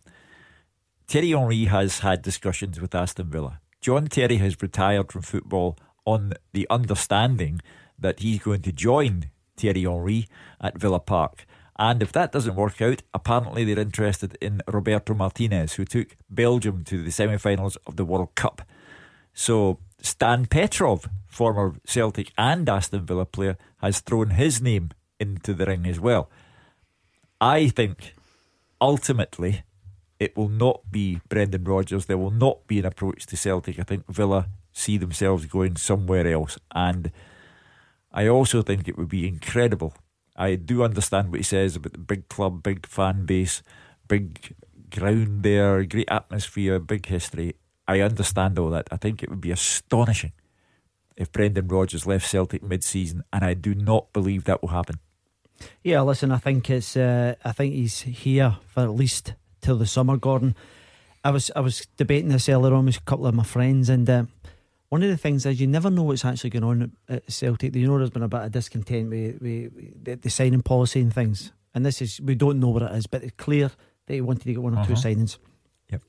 Thierry Henry has had discussions with Aston Villa. John Terry has retired from football on the understanding that he's going to join Thierry Henry at Villa Park. And if that doesn't work out, apparently they're interested in Roberto Martinez, who took Belgium to the semi finals of the World Cup. So Stan Petrov, former Celtic and Aston Villa player, has thrown his name into the ring as well. I think ultimately it will not be Brendan Rodgers. There will not be an approach to Celtic. I think Villa see themselves going somewhere else. And I also think it would be incredible. I do understand what he says about the big club, big fan base, big ground there, great atmosphere, big history. I understand all that. I think it would be astonishing if Brendan Rodgers left Celtic mid season, and I do not believe that will happen. Yeah, listen, I think it's uh, I think he's here for at least till the summer, Gordon. I was I was debating this earlier on with a couple of my friends, and uh, one of the things is you never know what's actually going on at Celtic. You know, there's been a bit of discontent with, with the, the, signing policy and things, and this is we don't know what it is, but it's clear that he wanted to get one or uh-huh. two signings. Yep.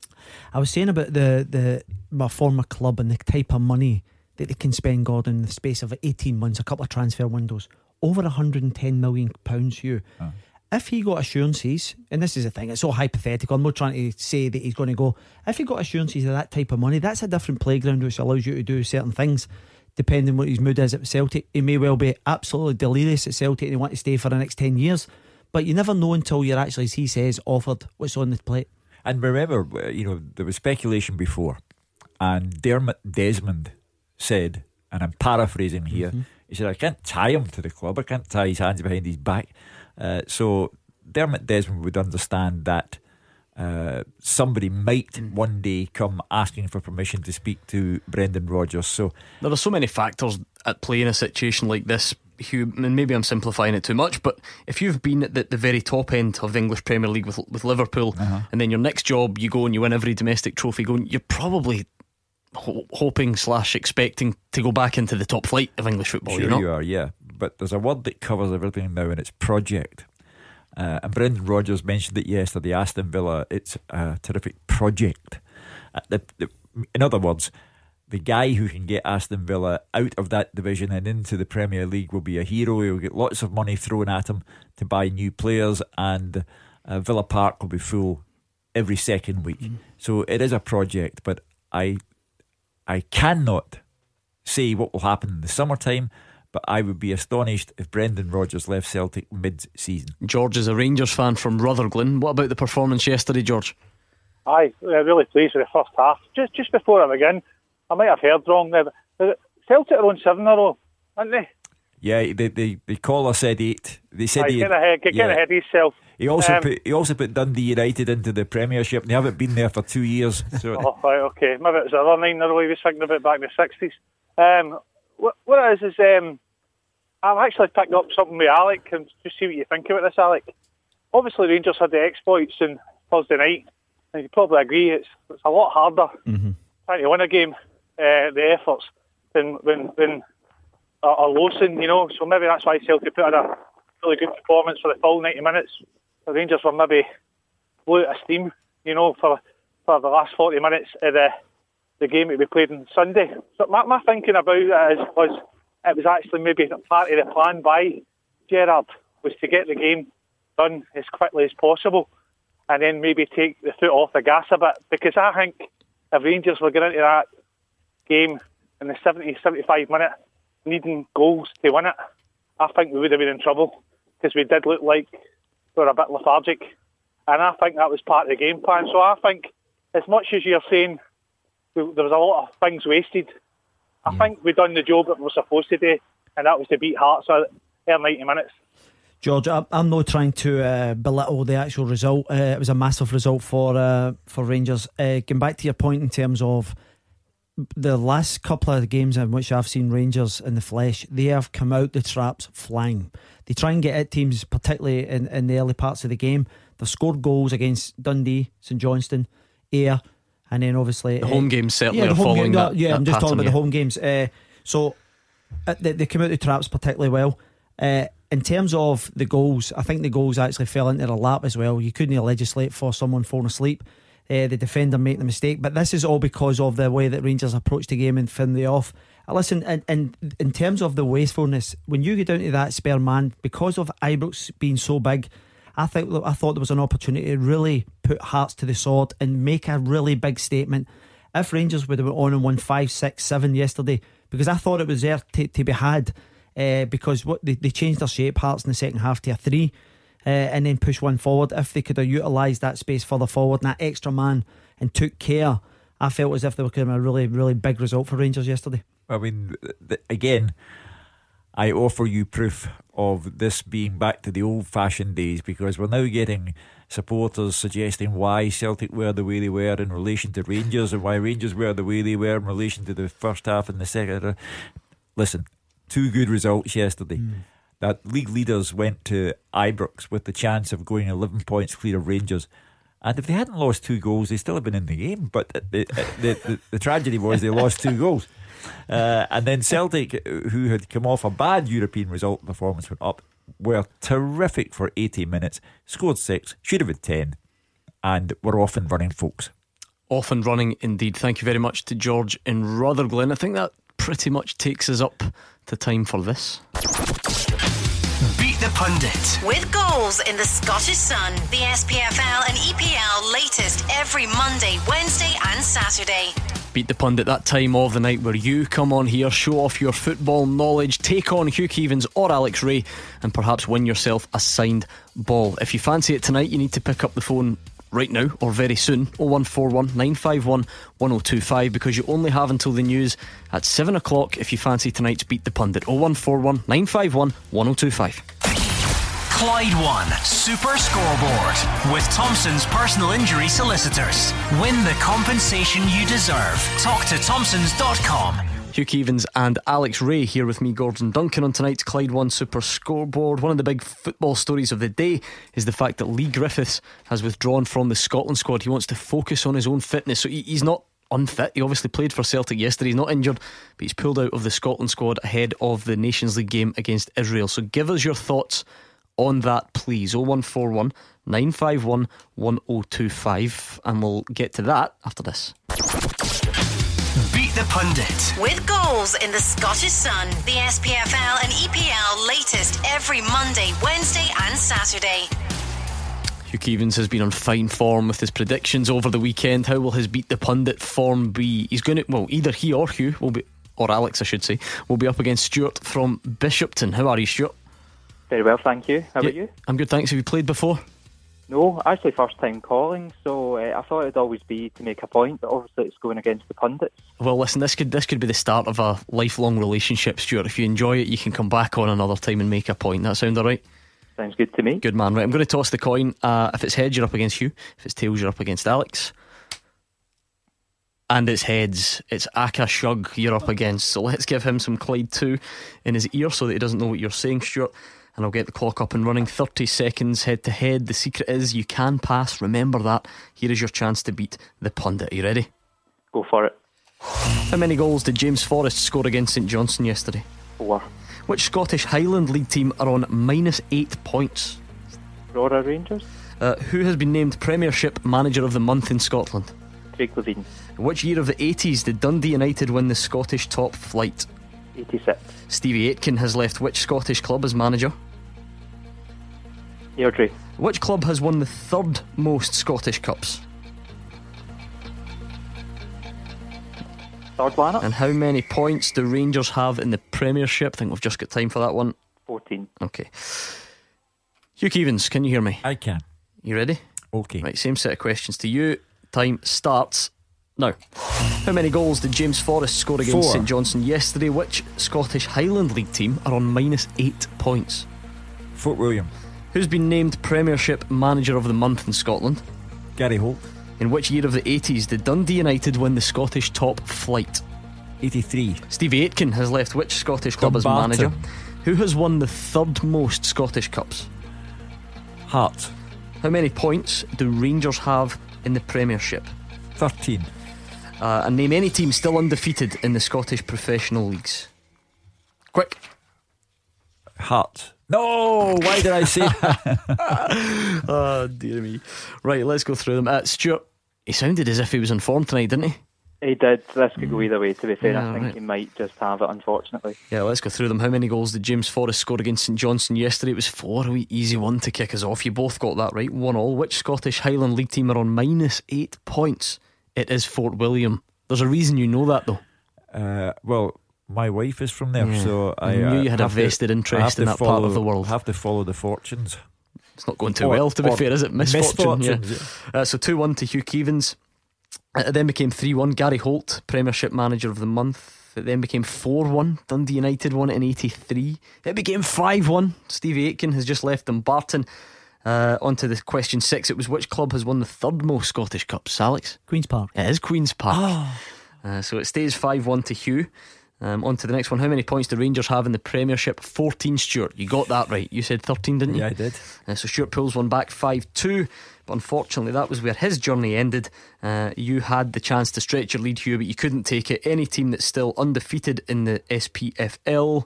I was saying about the the my former club and the type of money that they can spend, Gordon, in the space of eighteen months, a couple of transfer windows over 110 million pounds here. Oh. If he got assurances, and this is the thing, it's all hypothetical. I'm not trying to say that he's going to go. If he got assurances of that type of money, that's a different playground which allows you to do certain things. Depending what his mood is at Celtic, he may well be absolutely delirious at Celtic and he want to stay for the next ten years. But you never know until you're actually, as he says, offered what's on the plate. And remember, you know, there was speculation before, and Dermot Desmond said, and I'm paraphrasing here. Mm-hmm he said, I can't tie him to the club. I can't tie his hands behind his back. Uh, so Dermot Desmond would understand that uh, somebody might mm. one day come asking for permission to speak to Brendan Rodgers. So there are so many factors at play in a situation like this. Hugh, and maybe I'm simplifying it too much, but if you've been at the, the very top end of the English Premier League with with Liverpool, uh-huh. and then your next job you go and you win every domestic trophy, going, you're probably ho- hoping slash expecting to go back into the top flight of English football. Sure, you, know? you are, yeah. But there's a word that covers everything now, and it's project. Uh, and Brendan Rodgers mentioned it yesterday. Aston Villa, it's a terrific project. Uh, the, the, in other words, the guy who can get Aston Villa out of that division and into the Premier League will be a hero. He'll get lots of money thrown at him to buy new players, and uh, Villa Park will be full every second week. Mm. So it is a project, but I I cannot say what will happen in the summertime, but I would be astonished if Brendan Rodgers left Celtic mid season. George is a Rangers fan from Rutherglen. What about the performance yesterday, George? Aye, uh, really pleased with the first half. Just just before I begin, I might have heard wrong there. Uh, Celtic are on seven in a row, aren't they? Yeah, the the, the caller said eight. They said Aye, he, get ahead, get, yeah. ahead of yourself. He also um, put he also put Dundee United into the Premiership, and they haven't been there for two years. So. oh, right, okay. Maybe it's another nine in a row he was thinking about back in the sixties. Um, what, what it is is um, I've actually picked up something with Alec and just see what you think about this, Alec. Obviously, Rangers had the exploits on Thursday night, and you probably agree it's it's a lot harder mm-hmm. trying to win a game, uh, the efforts, than when when or, or Lawson, you know. So maybe that's why Celtic put in a really good performance for the full 90 minutes. The Rangers were maybe blew out of steam, you know, for for the last 40 minutes of the the game that we played on Sunday. So my, my thinking about it is, was it was actually maybe part of the plan by Gerrard was to get the game done as quickly as possible and then maybe take the foot off the gas a bit because I think if Rangers were getting into that game in the 70, 75 minute needing goals to win it, I think we would have been in trouble because we did look like were a bit lethargic. And I think that was part of the game plan. So I think, as much as you're saying there was a lot of things wasted, I mm. think we done the job that we were supposed to do, and that was to beat Hearts at 90 minutes. George, I'm not trying to uh, belittle the actual result. Uh, it was a massive result for uh, for Rangers. Uh, going back to your point in terms of the last couple of games in which I've seen Rangers in the flesh, they have come out the traps flying. They try and get at teams, particularly in, in the early parts of the game. They've scored goals against Dundee, St Johnstone, Ayr, and then obviously the home games certainly yeah, are following game, that. Yeah, that I'm just pattern, talking about yeah. the home games. Uh, so uh, they, they come out the traps particularly well. Uh, in terms of the goals, I think the goals actually fell into their lap as well. You couldn't legislate for someone falling asleep. Uh, the defender made the mistake, but this is all because of the way that Rangers approached the game and finished the off. Uh, listen, in, in, in terms of the wastefulness, when you get down to that spare man, because of Ibrox being so big, I think I thought there was an opportunity to really put Hearts to the sword and make a really big statement. If Rangers would have went on and won five, six, seven yesterday, because I thought it was there to, to be had, uh, because what they, they changed their shape, Hearts in the second half to a three, uh, and then push one forward. If they could have utilised that space further forward and that extra man and took care, I felt as if they were going to be a really, really big result for Rangers yesterday. I mean, again, I offer you proof of this being back to the old fashioned days because we're now getting supporters suggesting why Celtic were the way they were in relation to Rangers and why Rangers were the way they were in relation to the first half and the second. Listen, two good results yesterday. Mm. That league leaders went to Ibrox with the chance of going 11 points clear of Rangers. And if they hadn't lost two goals, they still have been in the game. But the, the, the, the tragedy was they lost two goals. Uh, and then Celtic, who had come off a bad European result performance, went up, were terrific for 80 minutes, scored six, should have had 10, and were off and running, folks. Off and running indeed. Thank you very much to George in Rutherglen. I think that pretty much takes us up to time for this. Beat the Pundit. With goals in the Scottish Sun, the SPFL and EPL latest every Monday, Wednesday, and Saturday. Beat the Pundit that time of the night where you come on here, show off your football knowledge, take on Hugh Keevins or Alex Rae, and perhaps win yourself a signed ball. If you fancy it tonight, you need to pick up the phone right now or very soon 0141 951 1025 because you only have until the news at 7 o'clock if you fancy tonight's Beat the Pundit 0141 951 1025. Clyde One Super Scoreboard with Thompson's personal injury solicitors. Win the compensation you deserve. Talk to Thompson's.com. Hugh Keevins and Alex Rae here with me, Gordon Duncan, on tonight's Clyde One Super Scoreboard. One of the big football stories of the day is the fact that Leigh Griffiths has withdrawn from the Scotland squad. He wants to focus on his own fitness, so he's not unfit. He obviously played for Celtic yesterday. He's not injured, but he's pulled out of the Scotland squad ahead of the Nations League game against Israel. So give us your thoughts on that, please. 0141 951 1025, and we'll get to that after this. Beat the Pundit. With goals in the Scottish Sun, the SPFL and EPL latest every Monday, Wednesday, and Saturday. Hugh Keevins has been on fine form with his predictions over the weekend. How will his Beat the Pundit form be? He's going to, well, either he or Hugh will be, or Alex, I should say, will be up against Stuart from Bishopton. How are you, Stuart? Very well, thank you. How yeah, about you? I'm good, thanks. Have you played before? No, actually, first time calling. So uh, I thought it'd always be to make a point, but obviously it's going against the pundits. Well, listen, this could this could be the start of a lifelong relationship, Stuart. If you enjoy it, you can come back on another time and make a point. That sound alright? Sounds good to me. Good man. Right, I'm going to toss the coin. Uh, if it's heads, you're up against Hugh. If it's tails, you're up against Alex. And it's heads. It's Aka Shug you're up against. So let's give him some Clyde 2 in his ear so that he doesn't know what you're saying, Stuart and I'll get the clock up and running. 30 seconds head to head. The secret is you can pass. Remember that. Here is your chance to beat the pundit. Are you ready? Go for it. How many goals did James Forrest score against St Johnstone yesterday? Four. Which Scottish Highland League team are on minus eight points? Aurora Rangers. Uh, who has been named Premiership Manager of the Month in Scotland? Craig Levein. Which year of the 80s did Dundee United win the Scottish top flight? 86. Stevie Aitken has left which Scottish club as manager? Airdrie. Which club has won the third most Scottish Cups? Third Lanark. And how many points do Rangers have in the Premiership? I think we've just got time for that one. 14. Okay. Hugh Keevins, can you hear me? I can. You ready? Okay. Right, same set of questions to you. Time starts now. How many goals did James Forrest score against Four. St Johnstone yesterday? Which Scottish Highland League team are on minus eight points? Fort William. Who's been named Premiership Manager of the Month in Scotland? Gary Holt. In which year of the 80s did Dundee United win the Scottish top flight? 83. Stevie Aitken has left which Scottish club as manager? Who has won the third most Scottish Cups? Hearts. How many points do Rangers have in the Premiership? 13. Uh, and name any team still undefeated in the Scottish professional leagues. Quick. Hearts. No, why did I say that? oh, dear me. Right, let's go through them. Uh, Stuart, he sounded as if he was in form tonight, didn't he? He did. This could go either way, to be fair. Yeah, I think right. he might just have it, unfortunately. Yeah, let's go through them. How many goals did James Forrest score against St Johnstone yesterday? It was four. A wee easy one to kick us off. You both got that right. One all. Which Scottish Highland League team are on minus eight points? It is Fort William. There's a reason you know that, though. Uh, well, my wife is from there, Yeah. so I I, knew uh, you had a have to- vested interest in to that part of the world. Have to follow the fortunes. It's not going too Or- well, to be fair, is it? Misfortune. yeah. Uh, so 2 1 to Hugh Keevins. Uh, It then became 3 1. Gary Holt, Premiership Manager of the Month. It then became 4 1. Dundee United won it in 83. It became 5 1. Stevie Aitken has just left Dumbarton. Uh, on to the question six. It was which club has won the third most Scottish Cups, Alex? Queen's Park. It is Queen's Park. Uh, so it stays 5 1 to Hugh. Um, on to the next one. How many points do Rangers have in the Premiership? 14, Stuart. You got that right. You said 13, didn't you? Yeah, I did. Uh, so Stuart pulls one back 5 2. But unfortunately, that was where his journey ended. Uh, you had the chance to stretch your lead, Hugh, but you couldn't take it. Any team that's still undefeated in the SPFL,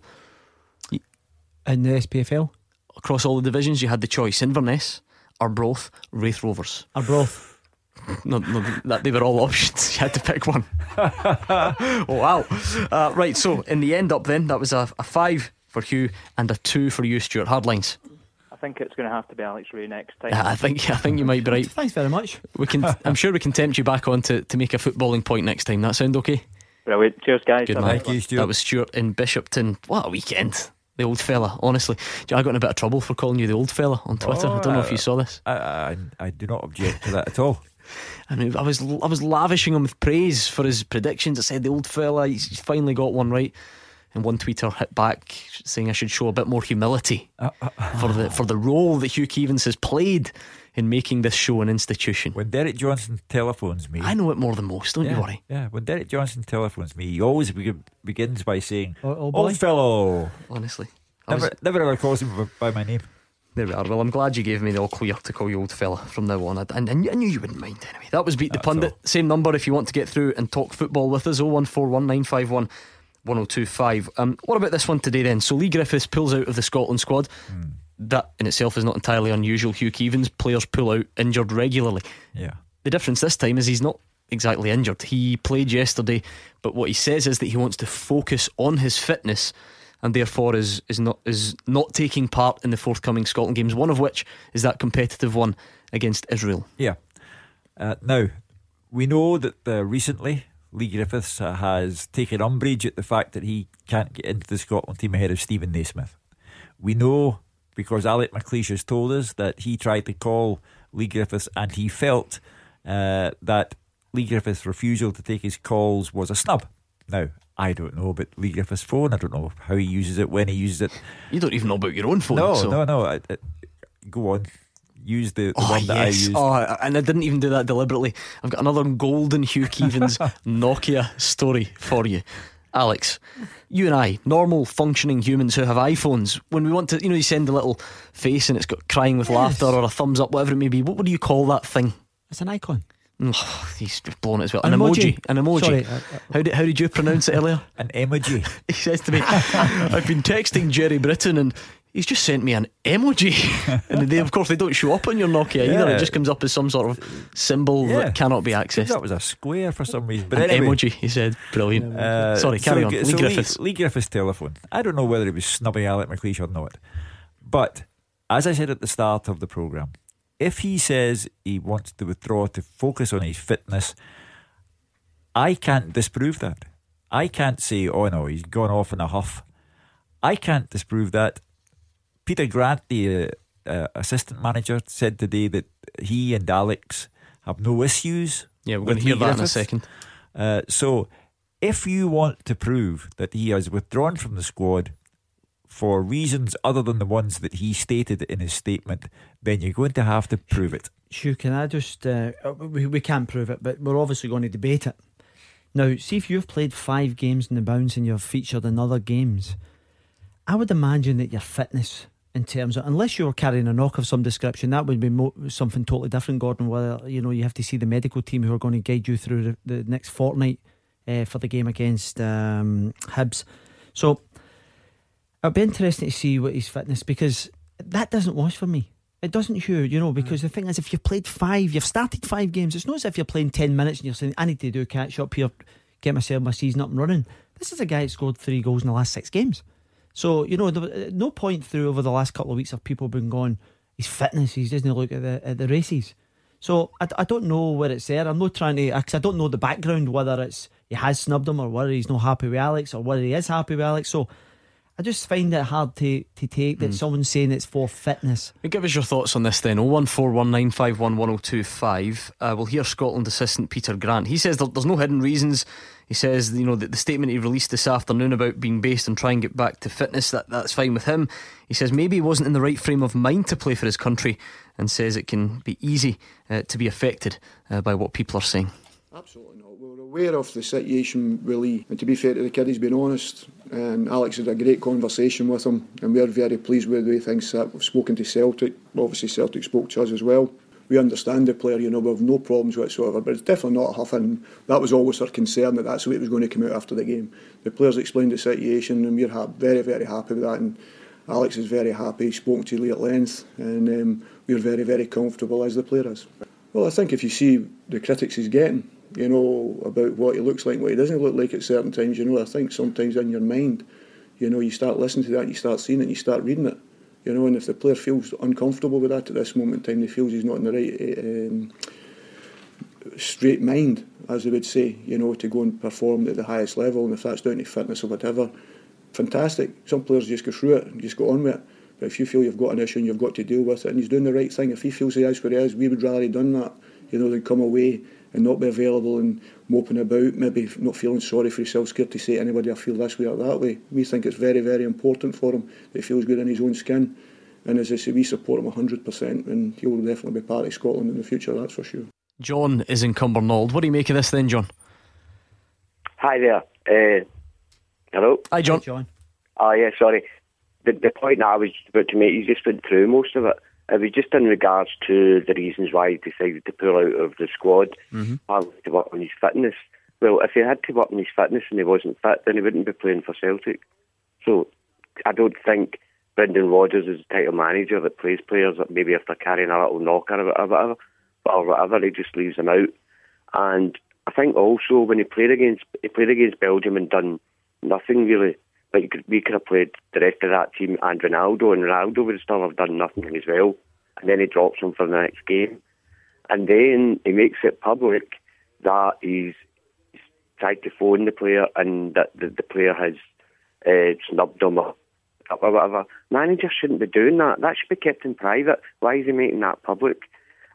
In the SPFL? across all the divisions, you had the choice Inverness, Arbroath, Raith Rovers. Arbroath. No, no, that they were all options. You had to pick one. oh wow! Uh, right, so in the end up, then that was a, a five for Hugh and a two for you, Stuart. Hard lines. I think it's going to have to be Alex Rae next time. Uh, I think I think you might be right. Thanks very much. We can. I'm sure we can tempt you back on to, to make a footballing point next time. That sound okay? Brilliant. Cheers, guys. Good Have a man. good one. That was Stuart in Bishopton. What a weekend! The old fella. Honestly, I got in a bit of trouble for calling you the old fella on Twitter. I don't know if you saw this. I, I, I do not object to that at all. I mean, I was I was lavishing him with praise for his predictions. I said the old fella, he's finally got one right. And one tweeter hit back saying I should show a bit more humility uh, uh, for the uh. for the role that Hugh Keevins has played in making this show an institution. When Derek Johnstone telephones me, I know it more than most. Don't yeah, you worry. Yeah, when Derek Johnstone telephones me, he always be- begins by saying, Oh, oh, "Old fellow." Honestly, I was- Never, never ever calls him by my name. There we are. Well, I'm glad you gave me the all clear to call you old fella from now on. I, and, and I knew you wouldn't mind anyway. That was Beat the That's Pundit. Same number if you want to get through and talk football with us 0141951 1025. Um, what about this one today then? So Leigh Griffiths pulls out of the Scotland squad. That in itself is not entirely unusual. Hugh Keevins, players pull out injured regularly. Yeah. The difference this time is he's not exactly injured. He played yesterday, but what he says is that he wants to focus on his fitness and therefore is is not is not taking part in the forthcoming Scotland games, one of which is that competitive one against Israel. Yeah. Uh, now, we know that uh, recently Leigh Griffiths uh, has taken umbrage at the fact that he can't get into the Scotland team ahead of Steven Naismith. We know because Alec McLeish has told us that he tried to call Leigh Griffiths and he felt uh, that Leigh Griffiths' refusal to take his calls was a snub. Now, I don't know about Leigh Griffiths' phone. I don't know how he uses it, when he uses it. You don't even know about your own phone. No, so. no, no. I, I, go on. Use the, the Oh, one that I yes. used. Oh, and I didn't even do that deliberately. I've got another golden Hugh Keevins Nokia story for you. Alex, you and I, normal functioning humans who have iPhones, when we want to, you know, you send a little face and it's got crying with Yes. laughter or a thumbs up, whatever it may be. What would you call that thing? It's an icon. Oh, he's blown it as well. An An, emoji. emoji. An emoji. Sorry, uh, how, did, how did you pronounce it earlier? An emoji. he says to me, I've been texting Gerry Britton and he's just sent me an emoji. and they, of course, they don't show up on your Nokia either. It just comes up as some sort of symbol Yeah. that cannot be accessed. That was a square for some reason. But An anyway, emoji, he said. Brilliant. Uh, Sorry, carry so, on. so Leigh Griffiths. Leigh, Griffiths' telephone. I don't know whether it was snubby Alec McLeish or not. But as I said at the start of the programme, if he says he wants to withdraw to focus on his fitness, I can't disprove that. I can't say, oh no, he's gone off in a huff. I can't disprove that. Peter Grant, the uh, uh, assistant manager, said today that he and Alex have no issues. Yeah, we're going to hear that in a second. Uh, so, if you want to prove that he has withdrawn from the squad for reasons other than the ones that he stated in his statement, then you're going to have to prove it. Sure, can I just. Uh, we, we can't prove it, but we're obviously going to debate it. Now, see if you've played five games in the bounce and you've featured in other games, I would imagine that your fitness, in terms of, unless you were carrying a knock of some description, that would be something totally different, Gordon. Whether, you know, you have to see the medical team who are going to guide you through the, the next fortnight uh, for the game against um, Hibs. So, it'll be interesting to see what his fitness, because that doesn't wash for me. It doesn't, Hugh, you know, because the thing is, if you've played five, you've started five games, it's not as if you're playing 10 minutes and you're saying, I need to do a catch up here, get myself my season up and running. This is a guy that scored three goals in the last six games. So, you know, no point through over the last couple of weeks of people been going, his fitness, he doesn't look at the, at the races. So I, I don't know where it's there. I'm not trying to, because I don't know the background, whether it's he has snubbed him or whether he's not happy with Alex or whether he is happy with Alex. So I just find it hard to, to take that someone's saying it's for fitness. Give us your thoughts on this then. 01419511025. Uh, we'll hear Scotland assistant Peter Grant. He says there, there's no hidden reasons. He says, you know, that the statement he released this afternoon about being based and trying to get back to fitness, that, that's fine with him. He says maybe he wasn't in the right frame of mind to play for his country and says it can be easy uh, to be affected uh, by what people are saying. Absolutely not. We're aware of the situation, really, and to be fair to the kid, he's been honest. And Alex had a great conversation with him, and we're very pleased with the way things sit. We've spoken to Celtic, obviously, Celtic spoke to us as well. We understand the player, you know, we have no problems whatsoever, but it's definitely not a huff, and that was always our concern that that's the way it was going to come out after the game. The players explained the situation, and we're ha- very, very happy with that. And Alex is very happy, he's spoken to Leigh at length, and um, we're very, very comfortable as the player is. Well, I think if you see the critics he's getting, you know, about what he looks like, what he doesn't look like at certain times, you know, I think sometimes in your mind, you know, you start listening to that, you start seeing it, you start reading it. You know, and if the player feels uncomfortable with that at this moment in time, he feels he's not in the right eh, um, straight mind, as they would say, you know, to go and perform at the highest level, and if that's down to fitness or whatever, fantastic. Some players just go through it and just go on with it. But if you feel you've got an issue and you've got to deal with it, and he's doing the right thing, if he feels he is where he is, we would rather he done that, you know, than come away and not be available and moping about, maybe not feeling sorry for himself, scared to say to anybody, I feel this way or that way. We think it's very, very important for him that he feels good in his own skin. And as I say, we support him 100%, and he'll definitely be part of Scotland in the future, that's for sure. John is in Cumbernauld. What do you make of this then, John? Hi there. Uh, hello. Hi, John. John. Oh yeah, sorry. The the point that I was about to make, you just went through most of it. It was just in regards to the reasons why he decided to pull out of the squad, Mm-hmm. to work on his fitness. Well, if he had to work on his fitness and he wasn't fit, then he wouldn't be playing for Celtic. So I don't think Brendan Rodgers is the type of manager that plays players that maybe if they're carrying a little knocker or whatever, or whatever, he just leaves them out. And I think also when he played against he played against Belgium and done nothing really. Like you could- we could have played the rest of that team and Ronaldo, and Ronaldo would still have done nothing as well. And then he drops him for the next game, and then he makes it public that he's, he's tried to phone the player and that the, the player has uh, snubbed him or, or whatever. Manager shouldn't be doing that. That should be kept in private. Why is he making that public?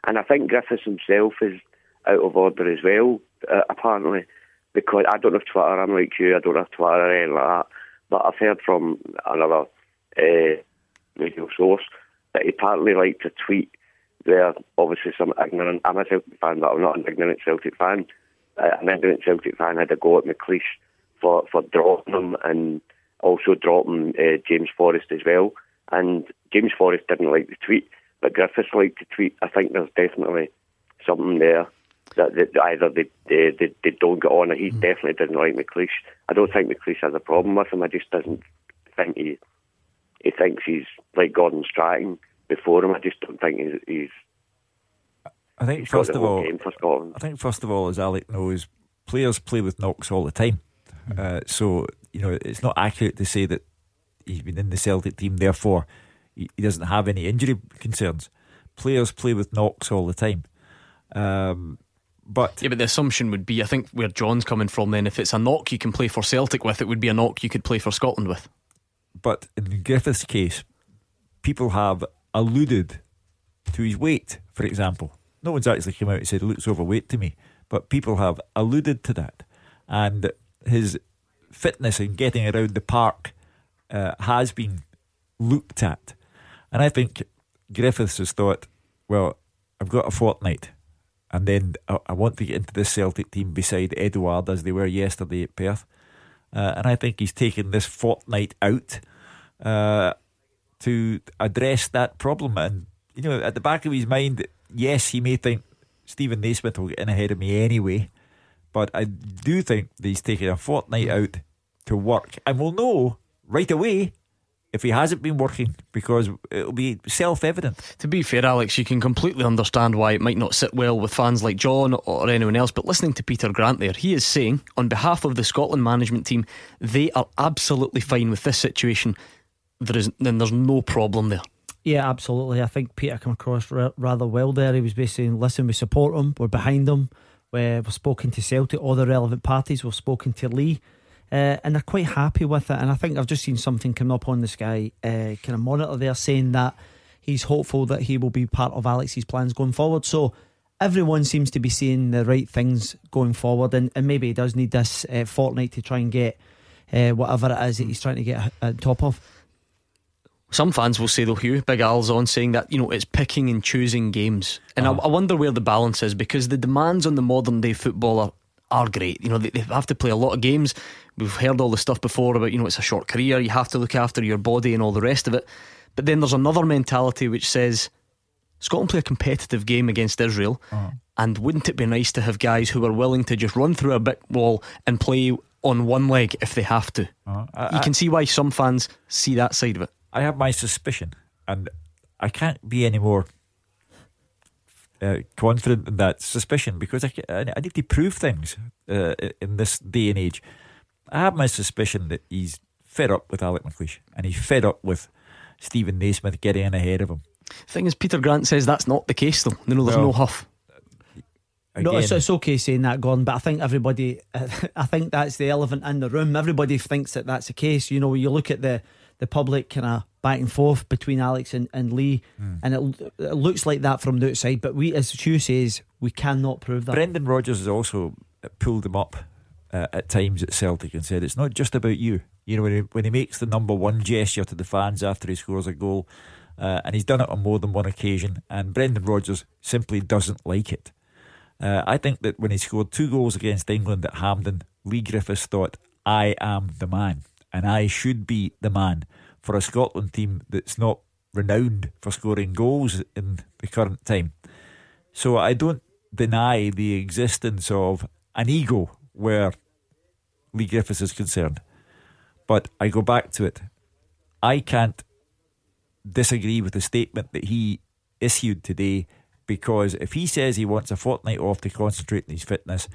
And I think Griffiths himself is out of order as well, uh, apparently, because I don't have Twitter. I'm like you. I don't have Twitter or anything like that. But I've heard from another uh, radio source that he apparently liked to tweet where obviously some ignorant, I'm a Celtic fan, but I'm not an ignorant Celtic fan. Uh, an ignorant Celtic fan had a go at McLeish for, for dropping him and also dropping uh, James Forrest as well. And James Forrest didn't like the tweet, but Griffiths liked the tweet. I think there's definitely something there. That, that either they, they, they, they don't get on or he mm. definitely doesn't like McLeish. I don't think McLeish has a problem with him. I just doesn't think he he thinks he's like Gordon Strachan before him. I just don't think he's. he's I think first of all, I think first of all, as Alec knows, players play with knocks all the time. Mm. Uh, so you know it's not accurate to say that he's been in the Celtic team, therefore he, he doesn't have any injury concerns. Players play with knocks all the time. Um, but yeah, but the assumption would be, I think, where John's coming from. Then, if it's a knock you can play for Celtic with, it would be a knock you could play for Scotland with. But in Griffith's case, people have alluded to his weight, for example. No one's actually come out and said he looks overweight to me, but people have alluded to that. And his fitness in getting around the park uh, has been looked at. And I think Griffiths has thought, well, I've got a fortnight, and then I, I want to get into the Celtic team beside Edouard as they were yesterday at Perth. Uh, and I think he's taken this fortnight out uh, to address that problem. And, you know, at the back of his mind, yes, he may think Steven Naismith will get in ahead of me anyway. But I do think that he's taking a fortnight out to work. And we'll know right away if he hasn't been working because it'll be self evident. To be fair, Alex, you can completely understand why it might not sit well with fans like John or anyone else. But listening to Peter Grant there, he is saying, on behalf of the Scotland management team, they are absolutely fine with this situation. There is, then there's no problem there. Yeah, absolutely. I think Peter came across rather well there. He was basically saying, listen, we support him, we're behind him. We've spoken to Celtic, all the relevant parties, we've spoken to Leigh uh, and they're quite happy with it. And I think I've just seen something come up on the Sky uh, kind of monitor there saying that he's hopeful that he will be part of Alex's plans going forward. So everyone seems to be seeing the right things going forward, and, and maybe he does need this uh, fortnight to try and get uh, whatever it is that he's trying to get on top of. Some fans will say though, Hugh, Big Al's on saying that you know it's picking and choosing games, and I, I wonder where the balance is because the demands on the modern day footballer are great. You know, they, they have to play a lot of games. We've heard all the stuff before about, you know, it's a short career, you have to look after your body and all the rest of it. But then there's another mentality which says Scotland play a competitive game against Israel. Uh-huh. And wouldn't it be nice to have guys who are willing to just run through a bit wall and play on one leg if they have to? Uh-huh. I, you can see why some fans see that side of it. I have my suspicion, and I can't be any more uh, confident in that suspicion because I, I need to prove things uh, in this day and age. I have my suspicion that he's fed up with Alec McLeish and he's fed up with Steven Naismith getting in ahead of him. Thing is, Peter Grant says that's not the case, though. You know, there's well, no huff. Again. No, it's, it's, okay saying that, Gordon, but I think everybody, I think that's the elephant in the room. Everybody thinks that that's the case. You know, you look at the the public kind of back and forth between Alex and, and Leigh, mm. and it, it, looks like that from the outside. But we, as Hugh says, we cannot prove that. Brendan Rodgers has also pulled him up uh, at times at Celtic and said it's not just about you. You know when he, when he makes the number one gesture to the fans after he scores a goal, uh, and he's done it on more than one occasion. And Brendan Rodgers simply doesn't like it. Uh, I think that when he scored two goals against England at Hampden, Leigh Griffiths thought, "I am the man." and I should be the man for a Scotland team that's not renowned for scoring goals in the current time. So I don't deny the existence of an ego where Leigh Griffiths is concerned. But I go back to it. I can't disagree with the statement that he issued today because if he says he wants a fortnight off to concentrate on his fitness,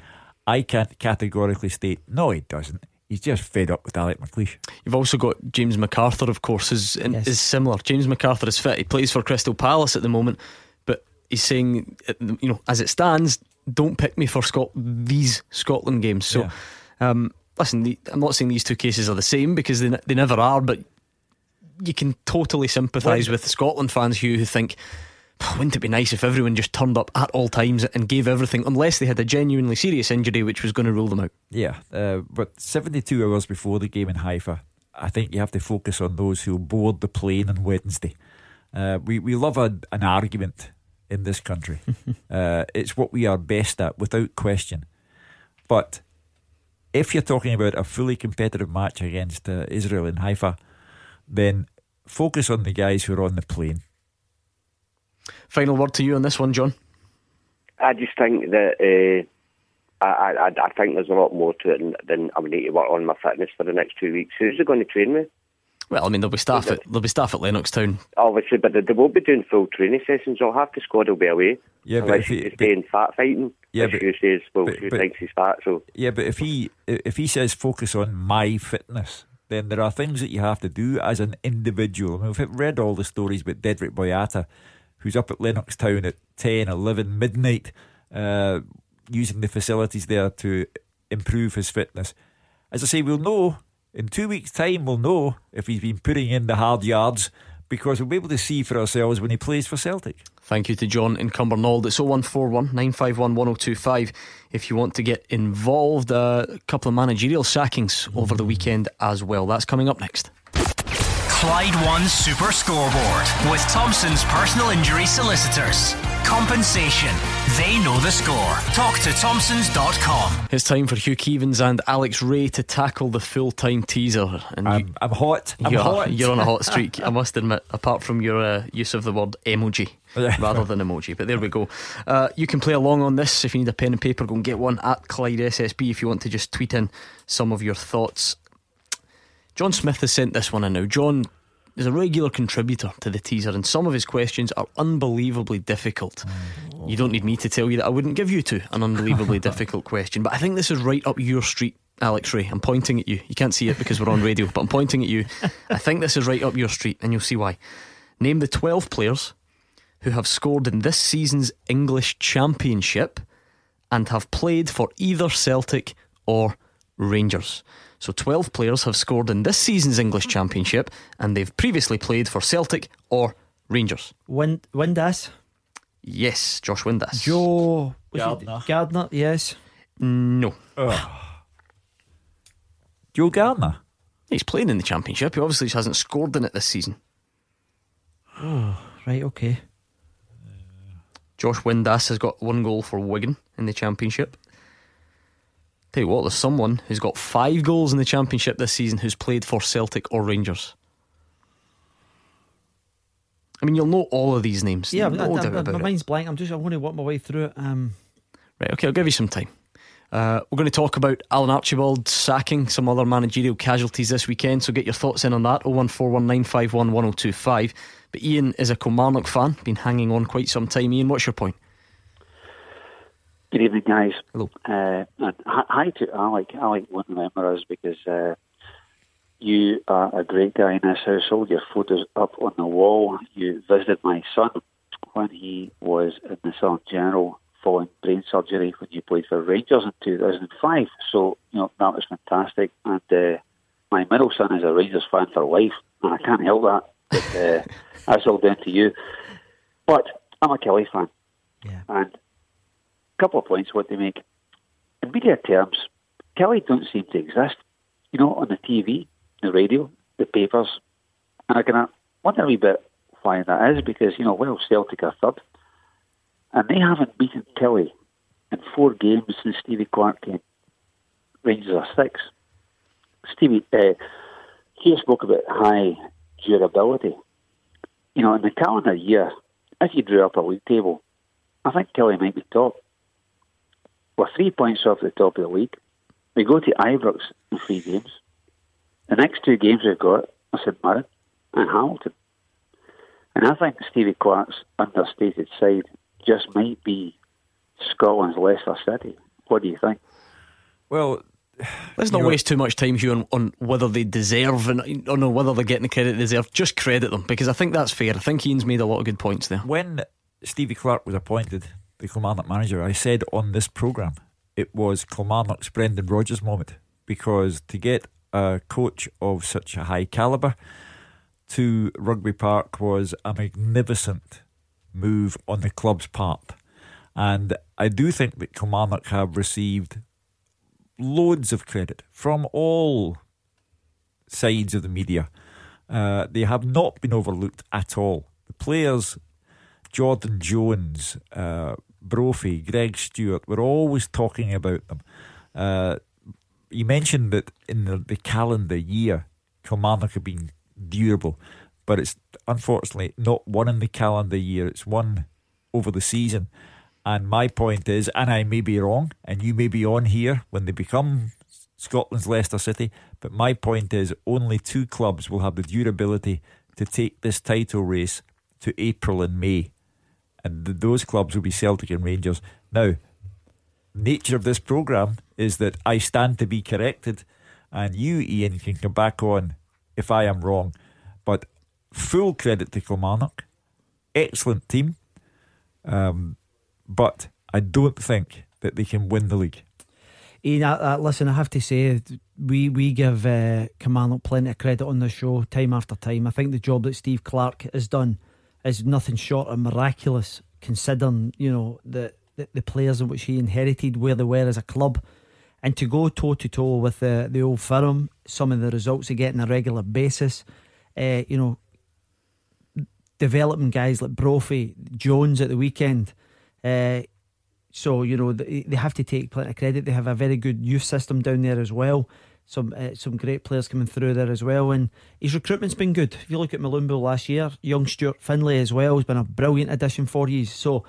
I can't categorically state, no, he doesn't he's just fed up with Alec McLeish. You've also got James McArthur, of course, is yes. is similar. James McArthur is fit. He plays for Crystal Palace at the moment, but he's saying, you know, as it stands, don't pick me for Scot- these Scotland games. So, yeah. um, listen, the, I'm not saying these two cases are the same because they they never are, but you can totally sympathise with Scotland fans who think wouldn't it be nice if everyone just turned up at all times and gave everything, unless they had a genuinely serious injury which was going to rule them out? Yeah, uh, but 72 hours before the game in Haifa, I think you have to focus on those who board the plane on Wednesday. Uh, we, we love a, an argument in this country. uh, it's what we are best at, without question. But if you're talking about a fully competitive match against uh, Israel in Haifa, then focus on the guys who are on the plane Final word to you on this one, John. I just think that uh, I, I I think there's a lot more to it than, than I would need to work on my fitness for the next two weeks. Who's it going to train me? Well, I mean, there'll be staff at there'll be staff at Lennoxtown. Obviously, but they, they won't be doing full training sessions. Or half the squad will be away. Yeah, but if he- he's staying fat fighting. Yeah, which but- who says well, but- who but- thinks he's fat? So Yeah, but if he if he says focus on my fitness, then there are things that you have to do as an individual. I mean, we've read all the stories about Dedryck Boyata, who's up at Lennoxtown at 10, 11, midnight, uh, using the facilities there to improve his fitness. As I say, we'll know in two weeks' time. We'll know if he's been putting in the hard yards because we'll be able to see for ourselves when he plays for Celtic. Thank you to John in Cumbernauld. It's 0141 951 1025 if you want to get involved. A couple of managerial sackings over the weekend as well. That's coming up next. Clyde One Super Scoreboard with Thompson's personal injury solicitors. Compensation. They know the score. Talk to Thompsons.com. It's time for Hugh Keevins and Alex Rae to tackle the full time teaser. And I'm, I'm hot. I'm you're, hot. You're on a hot streak, I must admit, apart from your uh, use of the word emoji rather than emoji. But there we go. Uh, you can play along on this if you need a pen and paper. Go and get one at Clyde SSB if you want to just tweet in some of your thoughts. John Smith has sent this one in now. John is a regular contributor to the teaser, and some of his questions are unbelievably difficult. Mm. You don't need me to tell you that I wouldn't give you to an unbelievably difficult question, but I think this is right up your street. Alex Rae, I'm pointing at you. You can't see it because we're on radio, but I'm pointing at you. I think this is right up your street, and you'll see why. Name the 12 players who have scored in this season's English Championship and have played for either Celtic or Rangers. So 12 players have scored in this season's English Championship and they've previously played for Celtic or Rangers. Wind, Windass. Yes, Josh Windass. Joe Garner. Garner, yes. No. Ah. Joe Garner. He's playing in the Championship. He obviously just hasn't scored in it this season. Oh, right, okay. Josh Windass has got one goal for Wigan in the Championship. Tell you what, there's someone who's got five goals in the Championship this season who's played for Celtic or Rangers. I mean, you'll know all of these names. Yeah, no I- I- I- my it. mind's blank. I'm just. I want to work my way through it. Um, Right, okay, I'll give you some time. Uh, we're going to talk about Alan Archibald sacking some other managerial casualties this weekend, so get your thoughts in on that. 01419511025. But Ian is a Kilmarnock fan, been hanging on quite some time. Ian, what's your point? Good evening, guys. Hello. Uh, hi to Alec. Alec won't remember us because uh, you are a great guy in this household. Your photos up on the wall. You visited my son when he was in the Southern General following brain surgery when you played for Rangers in 2005. So, you know, that was fantastic. And uh, my middle son is a Rangers fan for life, and I can't help that. But uh, that's all down to you. But I'm a Killie fan. And a couple of points what they make. In media terms, Killie don't seem to exist. You know, on the TV, the radio, the papers. And I can wonder a wee bit why that is because, you know, well, Celtic are third. And they haven't beaten Killie in four games since Stevie Clarke came. Rangers are six. Stevie, uh, he spoke about high durability. You know, in the calendar year, if you drew up a league table, I think Killie might be top. We're three points off the top of the league. We go to Ibrox in three games. The next two games we've got are St Mirren and Hamilton. And I think Stevie Clarke's understated side just might be Scotland's Leicester City. What do you think? Well, Let's not waste too much time here on, on whether they deserve and or no, whether they're getting the credit they deserve. Just credit them because I think that's fair. I think Ian's made a lot of good points there. When Stevie Clarke was appointed the Kilmarnock manager, I said on this programme it was Kilmarnock's Brendan Rodgers moment because to get a coach of such a high calibre to Rugby Park was a magnificent move on the club's part. And I do think that Kilmarnock have received loads of credit from all sides of the media. Uh, they have not been overlooked at all. The players, Jordan Jones, uh, Brophy, Greg Stewart, we're always talking about them. Uh, you mentioned that in the, the calendar year, Kilmarnock have been durable, but it's unfortunately not one in the calendar year, it's one over the season. And my point is, and I may be wrong, and you may be on here when they become Scotland's Leicester City, but my point is only two clubs will have the durability to take this title race to April and May. And th- those clubs will be Celtic and Rangers. Now, nature of this programme is that I stand to be corrected, and you, Ian, can come back on if I am wrong. But full credit to Kilmarnock. Excellent team. Um, but I don't think that they can win the league. Ian, I, I, listen, I have to say, we we give uh, Kilmarnock plenty of credit on the show time after time. I think the job that Steve Clarke has done is nothing short of miraculous, considering you know the the, the players in which he inherited, where they were as a club, and to go toe to toe with the the old firm, some of the results they get on a regular basis, uh, you know, developing guys like Brophy, Jones at the weekend. Uh, so you know they, they have to take plenty of credit. They have a very good youth system down there as well. Some uh, some great players coming through there as well, and his recruitment's been good. If you look at Mulumbu last year, young Stuart Findlay as well has been a brilliant addition for you. So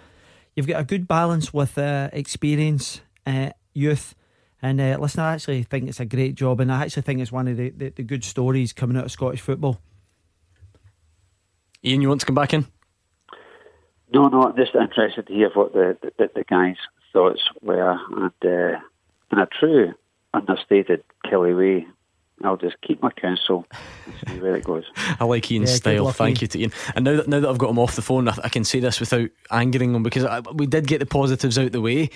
you've got a good balance with uh, experience, uh, youth, and uh, listen, I actually think it's a great job, and I actually think it's one of the, the, the good stories coming out of Scottish football. Ian, you want to come back in? No, no, I'm just interested to hear what the, the, the guys' thoughts were. And uh, in a true, understated Killie way, I'll just keep my counsel and see where it goes. I like Ian's Yeah, style. luck, Thank Ian. you to Ian. And now that now that I've got him off the phone, I, I can say this without angering him because I, we did get the positives out the way.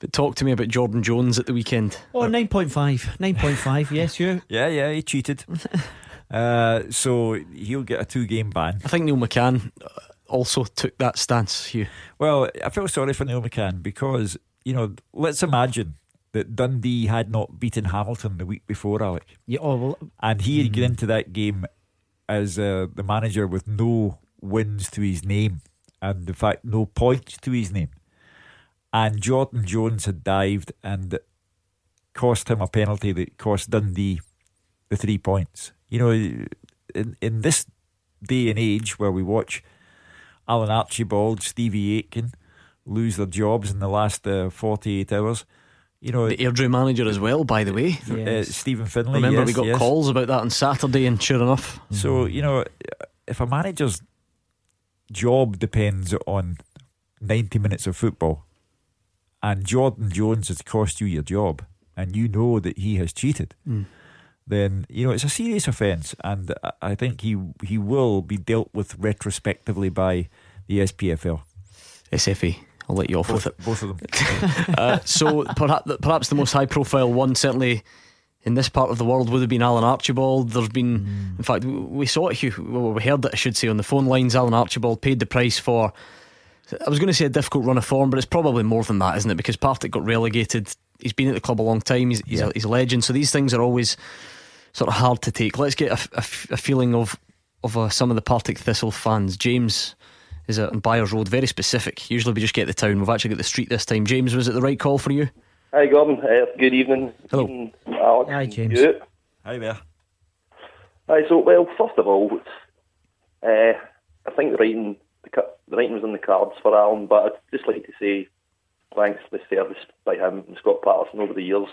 But talk to me about Jordan Jones at the weekend. Oh, 9.5. 9.5, yes, you. Yeah, yeah, he cheated. uh, so he'll get a two game ban. I think Neil McCann uh, also took that stance, Hugh. Well, I feel sorry for Neil McCann because, you know, let's imagine that Dundee had not beaten Hamilton the week before, Alec. Yeah, oh, well, And he had get into that game as uh, the manager with no wins to his name and, in fact, no points to his name. And Jordan Jones had dived and cost him a penalty that cost Dundee the three points. You know, in, in this day and age where we watch Alan Archibald, Stevie Aitken lose their jobs in the last uh, 48 hours, you know. The Airdrie manager as well, by the way. Uh, Stephen Findlay. Remember, yes, we got yes. calls about that on Saturday, and sure enough. So, you know, if a manager's job depends on 90 minutes of football and Jordan Jones has cost you your job and you know that he has cheated, Mm. then, you know, it's a serious offence. And I- I think he, he will be dealt with retrospectively by the SPFL. SFA. I'll let you off both, with it. Both of them. uh, so perhaps, perhaps the most high profile one, certainly in this part of the world, would have been Alan Archibald. There's been, in fact, we- saw it, Hugh, well, we heard it, I should say, on the phone lines. Alan Archibald paid the price for, I was going to say a difficult run of form, but it's probably more than that, isn't it? Because Partick got relegated. He's been at the club a long time, he's, he's, a, he's a legend. So these things are always sort of hard to take. Let's get a, a, a feeling of, of uh, some of the Partick Thistle fans. James is at Byres Road, very specific. Usually we just get the town. We've actually got the street this time. James, was it the right call for you? Hi, Gordon. Uh, good evening. Hello. Ian, Alex. Hi, James. You? Hi there. Hi, so, well, first of all, uh, I think the writing, the, the writing was on the cards for Alan, but I'd just like to say thanks to the service by him and Scott Paterson over the years.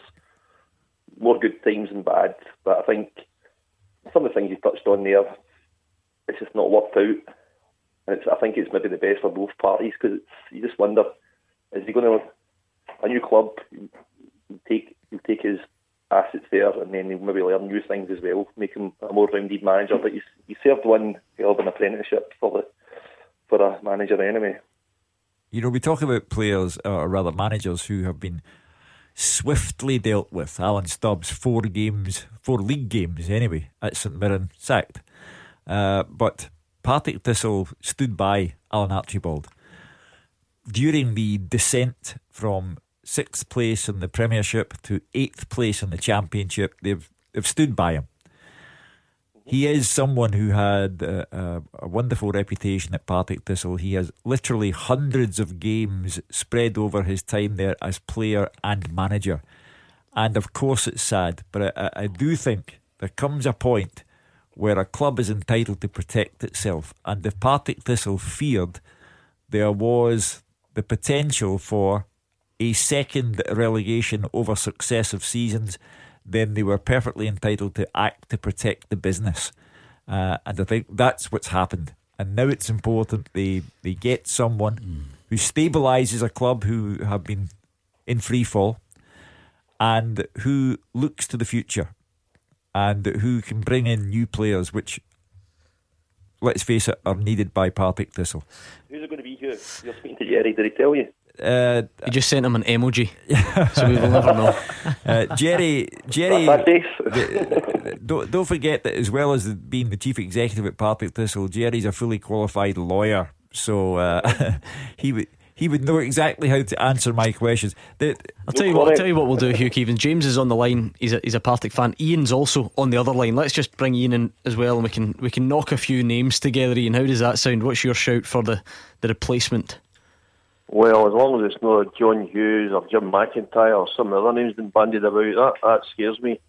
More good times than bad, but I think some of the things you touched on there, it's just not worked out. And I think it's maybe the best for both parties because you just wonder, is he going to a new club? Take you take his assets there, and then he'll maybe learn new things as well, make him a more rounded manager. But he served one hell of an apprenticeship for the for a manager anyway. You know, we talk about players, uh, or rather managers, who have been swiftly dealt with. Alan Stubbs, four games, four league games anyway, at St Mirren, sacked. Uh, but Partick Thistle stood by Alan Archibald. During the descent from sixth place in the Premiership to eighth place in the Championship, they've, they've stood by him. He is someone who had uh, a, a wonderful reputation at Partick Thistle. He has literally hundreds of games spread over his time there as player and manager. And of course, it's sad, but I, I do think there comes a point where a club is entitled to protect itself. And if Partick Thistle feared there was the potential for a second relegation over successive seasons, then they were perfectly entitled to act to protect the business. Uh, and I think that's what's happened. And now it's important they, they get someone who stabilises a club who have been in free fall and who looks to the future and who can bring in new players, which, let's face it, are needed by Partick Thistle. Who's it going to be here? You're speaking to Gerry, did he tell you? Uh, he just sent him an emoji, so we will never know. Uh, Gerry, Gerry, the- don't don't forget that as well as being the chief executive at Partick Thistle, Gerry's a fully qualified lawyer, so uh, he would he would know exactly how to answer my questions. The, I'll tell you what. I'll tell you what we'll do, Hugh Keevins. James is on the line. He's a, he's a Partick fan. Ian's also on the other line. Let's just bring Ian in as well, and we can we can knock a few names together. Ian, how does that sound? What's your shout for the the replacement? Well, as long as it's not John Hughes or Jim McIntyre or some other names been bandied about, that that scares me.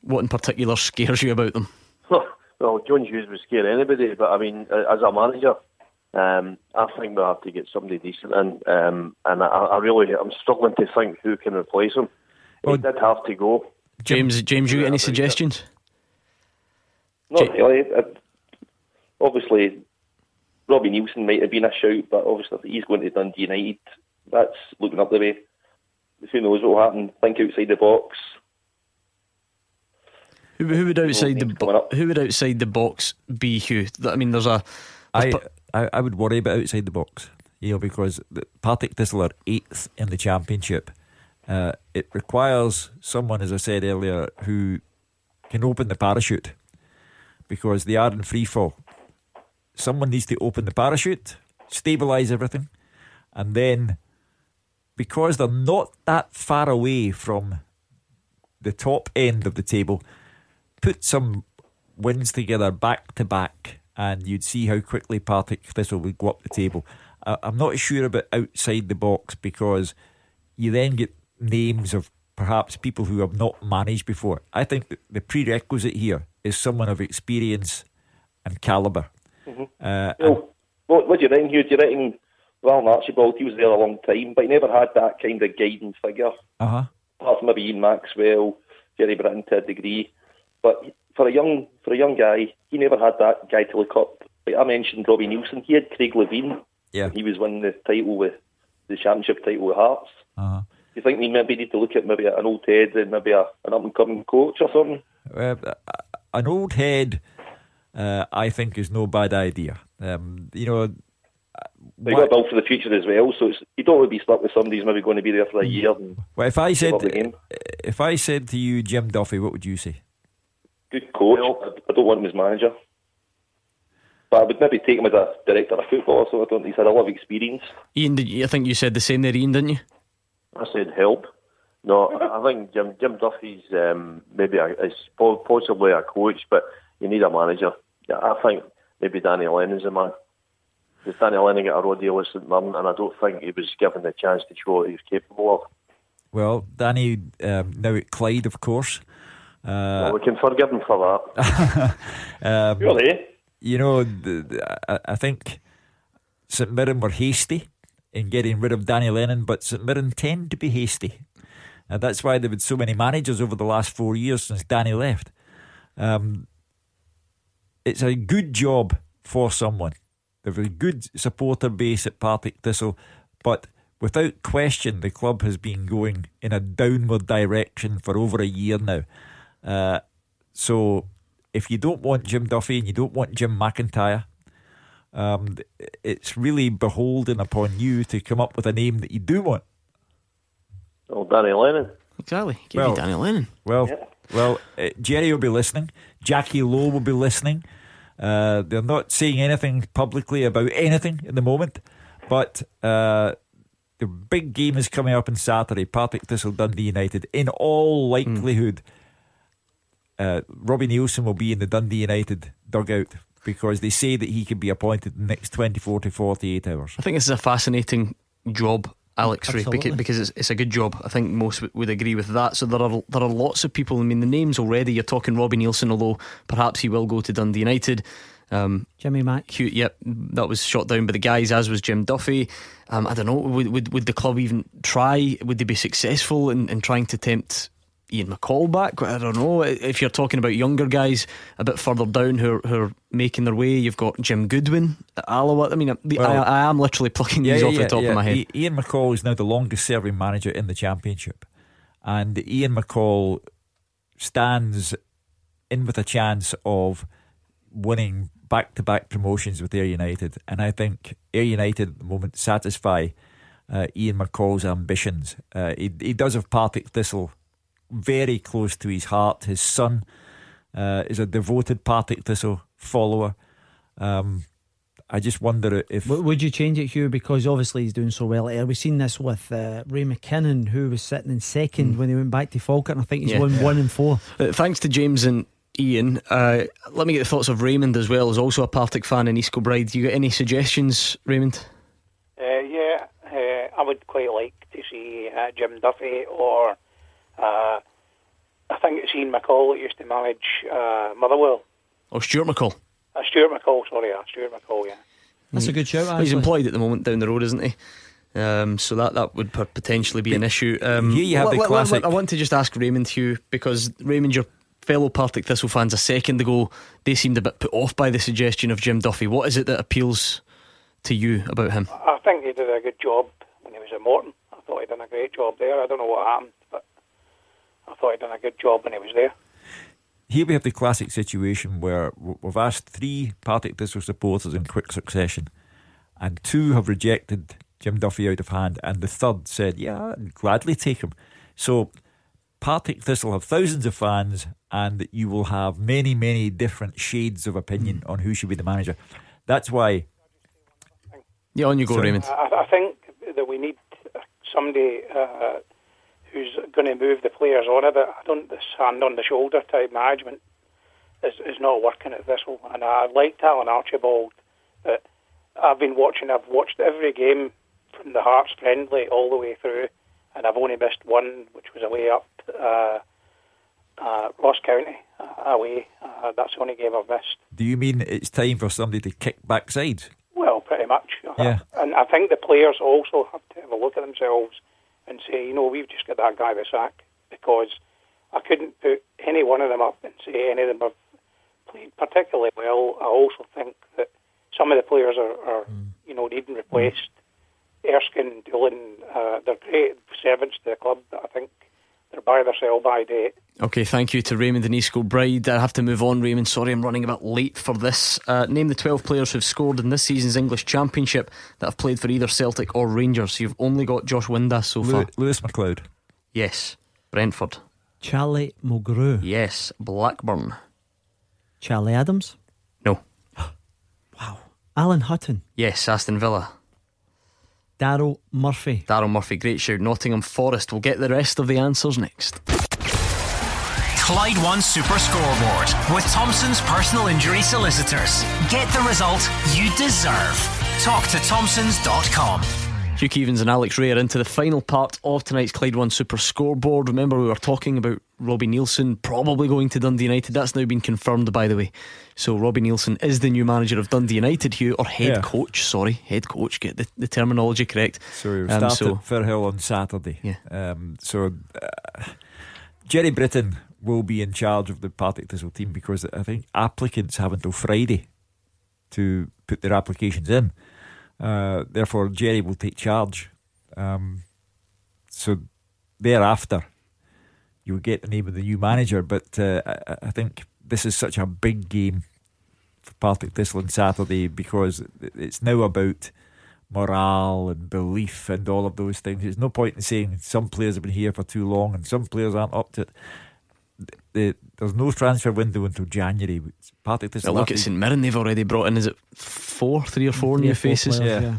What in particular scares you about them? well, John Hughes would scare anybody, but I mean, as a manager, um, I think we'll have to get somebody decent in, um, and I, I really, I'm struggling to think who can replace him. He did have to go. James, James, you got any suggestions? Not really. Uh, obviously, Robbie Neilson might have been a shout, but obviously, if he's going to Dundee United, that's looking up the way. Who knows what will happen? Think outside the box. Who, who would outside the bo- who would outside the box be Hugh? I mean, there's a I, I I would worry about outside the box, you know, because the Partick Thistle are eighth in the championship. Uh, it requires someone, as I said earlier, who can open the parachute because they are in free fall. Someone needs to open the parachute, stabilise everything, and then because they're not that far away from the top end of the table, put some wins together back to back, and you'd see how quickly Partick Thistle would go up the table. I- I'm not sure about outside the box because you then get names of perhaps people who have not managed before. I think that the prerequisite here is someone of experience and calibre. Mhm. Uh, Well, what, what do you reckon, Hugh? Do you reckon Ron Archibald, he was there a long time, but he never had that kind of guiding figure. Uh huh. Apart from maybe Ian Maxwell, Gerry Britton to a degree. But for a young for a young guy, he never had that guy to look up. Like I mentioned Robbie Neilson, he had Craig Levein. Yeah. He was winning the title with the championship title with Hearts. Uh-huh. Do you think we maybe need to look at maybe an old head and maybe a, an up and coming coach or something? Uh, an old head, uh, I think, is no bad idea. Um, you know, you got to build for the future as well, so it's, you don't want to be stuck with somebody who's maybe going to be there for a year. Well, if I said up the game. if I said to you Jim Duffy, what would you say? Good coach, I, I don't want him as manager. But I would maybe take him as a director of football, so I don't. He's had a lot of experience. Ian, did you, I think you said the same there, Ian, didn't you? I said help. No, I I think Jim Jim Duffy's um, maybe a, is possibly a coach, but you need a manager. Yeah, I think maybe Danny Lennon's the man. Because Danny Lennon got a raw deal with St Mirren, and I don't think he was given the chance to show what he was capable of. Well, Danny um, now at Clyde, of course. Uh, well, we can forgive him for that. um, Really? You know, the, the, I, I think St Mirren were hasty in getting rid of Danny Lennon, but St Mirren tend to be hasty. And that's why they've had so many managers over the last four years since Danny left. Um, it's a good job for someone. They've a good supporter base at Partick Thistle, but without question, the club has been going in a downward direction for over a year now. Uh, so, if you don't want Jim Duffy and you don't want Jim McIntyre, um, it's really beholden upon you to come up with a name that you do want. Oh, Danny Lennon. Exactly. Give you Danny Lennon. Well, well, uh, Gerry will be listening. Jacqui Low will be listening. Uh, they're not saying anything publicly about anything at the moment, but uh, the big game is coming up on Saturday. Partick Thistle Dundee United. In all likelihood, uh, Robbie Neilson will be in the Dundee United dugout because they say that he can be appointed in the next 24 to 48 hours. I think this is a fascinating job, Alex Rae, Absolutely. because, because it's, it's a good job. I think most would- would agree with that. So there are there are lots of people. I mean, the names already. You're talking Robbie Neilson, although perhaps he will go to Dundee United. Um, Jimmy Mack. Hugh, yep, that was shot down by the guys, as was Jim Duffy. Um, I don't know, would, would, would the club even try? Would they be successful in, in trying to tempt Ian McCall back? I don't know. If you're talking about younger guys a bit further down who are, who are making their way, you've got Jim Goodwin at Alloa. I mean, the, Well, I, I am literally plucking these off the top of my head. Ian McCall is now the longest serving manager in the Championship. And Ian McCall stands in with a chance of winning back to back promotions with Ayr United. And I think Ayr United at the moment satisfy uh, Ian McCall's ambitions. Uh, he, he does have Partick Thistle very close to his heart. His son uh, is a devoted Partick Thistle follower. Um, I just wonder if. Would you change it, Hugh? Because obviously he's doing so well there. We've seen this with uh, Ray McKinnon, who was sitting in second when he went back to Falkirk. And I think he's. Yeah. won one and four. Uh, thanks to James and Ian. Uh, let me get the thoughts of Raymond as well, as also a Partick fan in East Kilbride. Do you got any suggestions, Raymond? Uh, yeah, uh, I would quite like to see uh, Jim Duffy or uh, I think it's Ian McCall that used to manage uh, Motherwell. Oh, Stuart McCall? Uh, Stuart McCall, sorry, uh, Stuart McCall, yeah. That's a good shout. Well, he's employed at the moment down the road, isn't he? Um, so that that would potentially be an issue. Um, Here you have the let- let- let- classic- I want to just ask Raymond Hugh because Raymond, your fellow Partick Thistle fans, a second ago they seemed a bit put off by the suggestion of Jim Duffy. What is it that appeals to you about him? I think he did a good job when he was at Morton. I thought he'd done a great job there. I don't know what happened, but I thought he'd done a good job when he was there. Here we have the classic situation where we've asked three Partick Thistle supporters in quick succession, and two have rejected Jim Duffy out of hand, and the third said, "Yeah, I'd gladly take him." So Partick Thistle have thousands of fans, and you will have many, many different shades of opinion on who should be the manager. That's why. Yeah, on you go, Sorry. Raymond. I, I think that we need somebody uh, who's going to move the players on a bit. I don't this hand on the shoulder type management is, is not working at Thistle, and I liked Alan Archibald. That I've been watching. I've watched every game from the Hearts friendly all the way through, and I've only missed one, which was away up uh, uh, Ross County uh, away. Uh, that's the only game I've missed. Do you mean it's time for somebody to kick backside? Well, pretty much. Yeah. And I think the players also have to have a look at themselves and say, you know, we've just got that guy the sack because I couldn't put any one of them up and say any of them have played particularly well. I also think that some of the players are, are you know, needing replaced. Erskine, Doolan, uh, they're great servants to the club, but I think they're by their sell by date. Okay, thank you to Raymond and East Kilbride. I have to move on, Raymond. Sorry, I'm running a bit late for this. Uh, name the 12 players who've scored in this season's English Championship that have played for either Celtic or Rangers. You've only got Josh Windass so far. Lewis McLeod. Yes. Brentford. Charlie Mulgrew. Yes. Blackburn. Charlie Adams. No. Wow. Alan Hutton. Yes. Aston Villa. Daryl Murphy. Daryl Murphy, great shout. Nottingham Forest. We'll get the rest of the answers next. Clyde One Super Scoreboard with Thompson's personal injury solicitors. Get the result you deserve. Talk to Thompsons.com. Hugh Keevins and Alex Rae are into the final part of tonight's Clyde One Super Scoreboard. Remember, we were talking about Robbie Neilson probably going to Dundee United. That's now been confirmed, by the way. So, Robbie Neilson is the new manager of Dundee United, Hugh, or head Yeah. coach. Sorry, head coach. Get the, the terminology correct. So we Um, started so- at Firhill on Saturday. Yeah. Um, so uh, Gerry Britton will be in charge of the Partick Thistle team because I think applicants have until Friday to put their applications in. Uh, therefore, Gerry will take charge. Um, so thereafter, you'll get the name of the new manager. But uh, I, I think this is such a big game for Partick Thistle on Saturday because it's now about morale and belief and all of those things. There's no point in saying some players have been here for too long and some players aren't up to it. The, the, there's no transfer window until January. Partick Thistle. Well, look at St Mirren, they've already brought in, is it four, three or four Three new or four faces? players, yeah.